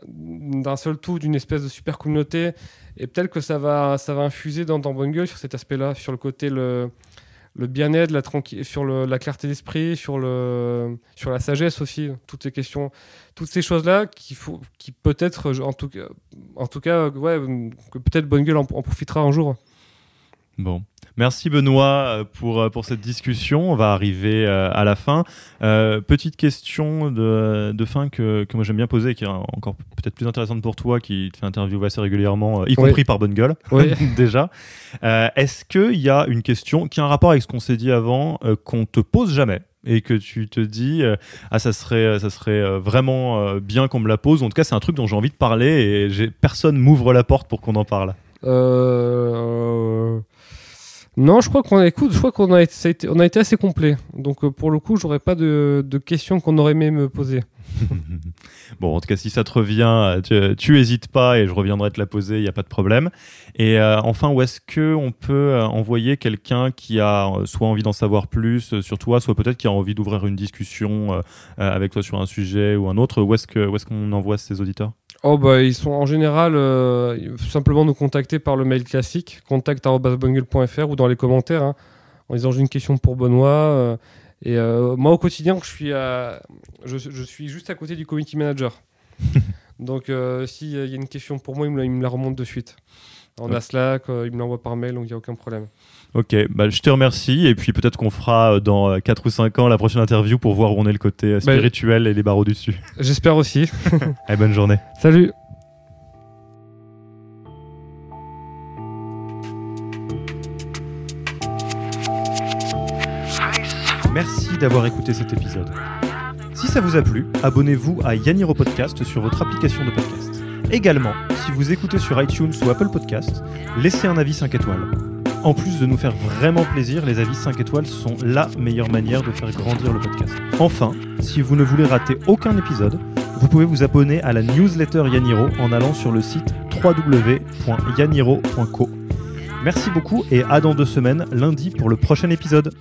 d'un seul tout, d'une espèce de super communauté. Et peut-être que ça va, ça va infuser dans, dans Bonne Gueule sur cet aspect-là, sur le côté le, le bien-être, la, tranqui- sur le- la clarté d'esprit, sur, le, sur la sagesse aussi, toutes ces questions, toutes ces choses-là faut, qui peut-être, en tout cas, en tout cas ouais, que peut-être Bonne Gueule en, en profitera un jour. Bon. Merci Benoît euh, pour, euh, pour cette discussion. On va arriver euh, à la fin. Euh, petite question de, de fin que, que moi j'aime bien poser, qui est encore peut-être plus intéressante pour toi, qui te fait interviewer assez régulièrement, y Oui. compris par Bonne Gueule, Oui. déjà. Euh, Est-ce qu'il y a une question qui a un rapport avec ce qu'on s'est dit avant, euh, qu'on te pose jamais et que tu te dis euh, ah ça serait ça serait vraiment euh, bien qu'on me la pose en tout cas c'est un truc dont j'ai envie de parler et personne m'ouvre la porte pour qu'on en parle Euh, Non, je crois qu'on a, je crois qu'on a, été, on a été assez complet. Donc euh, pour le coup, j'aurais pas de, questions qu'on aurait aimé me poser. Bon, en tout cas, si ça te revient, euh, tu, tu hésites pas et je reviendrai te la poser, il n'y a pas de problème. Et euh, enfin, où est-ce que on peut euh, envoyer quelqu'un qui a euh, soit envie d'en savoir plus euh, sur toi, soit peut-être qui a envie d'ouvrir une discussion euh, euh, avec toi sur un sujet ou un autre? Où est-ce où est-ce qu'on envoie ces auditeurs? Oh bah ils sont en général euh, simplement nous contacter par le mail classique contact@bonnegueule.fr ou dans les commentaires hein, en disant j'ai une question pour Benoît euh, et euh, moi au quotidien je suis à- je, je suis juste à côté du community manager. donc s'il y a une question pour moi, il me la, il me la remonte de suite. On a Slack, euh, il me l'envoie par mail donc il n'y a aucun problème. Ok, bah, je te remercie et puis peut-être qu'on fera euh, dans 4 ou 5 ans la prochaine interview pour voir où on est le côté euh, Bah, spirituel et les barreaux du dessus. J'espère aussi. Allez, bonne journée. Salut Merci d'avoir écouté cet épisode. Si ça vous a plu, abonnez-vous à Yaniro Podcast sur votre application de podcast. Également, si vous écoutez sur iTunes ou Apple Podcast, laissez un avis 5 étoiles. En plus de nous faire vraiment plaisir, les avis 5 étoiles sont la meilleure manière de faire grandir le podcast. Enfin, si vous ne voulez rater aucun épisode, vous pouvez vous abonner à la newsletter Yaniro en allant sur le site www.yaniro.co. Merci beaucoup et à dans deux semaines, lundi, pour le prochain épisode.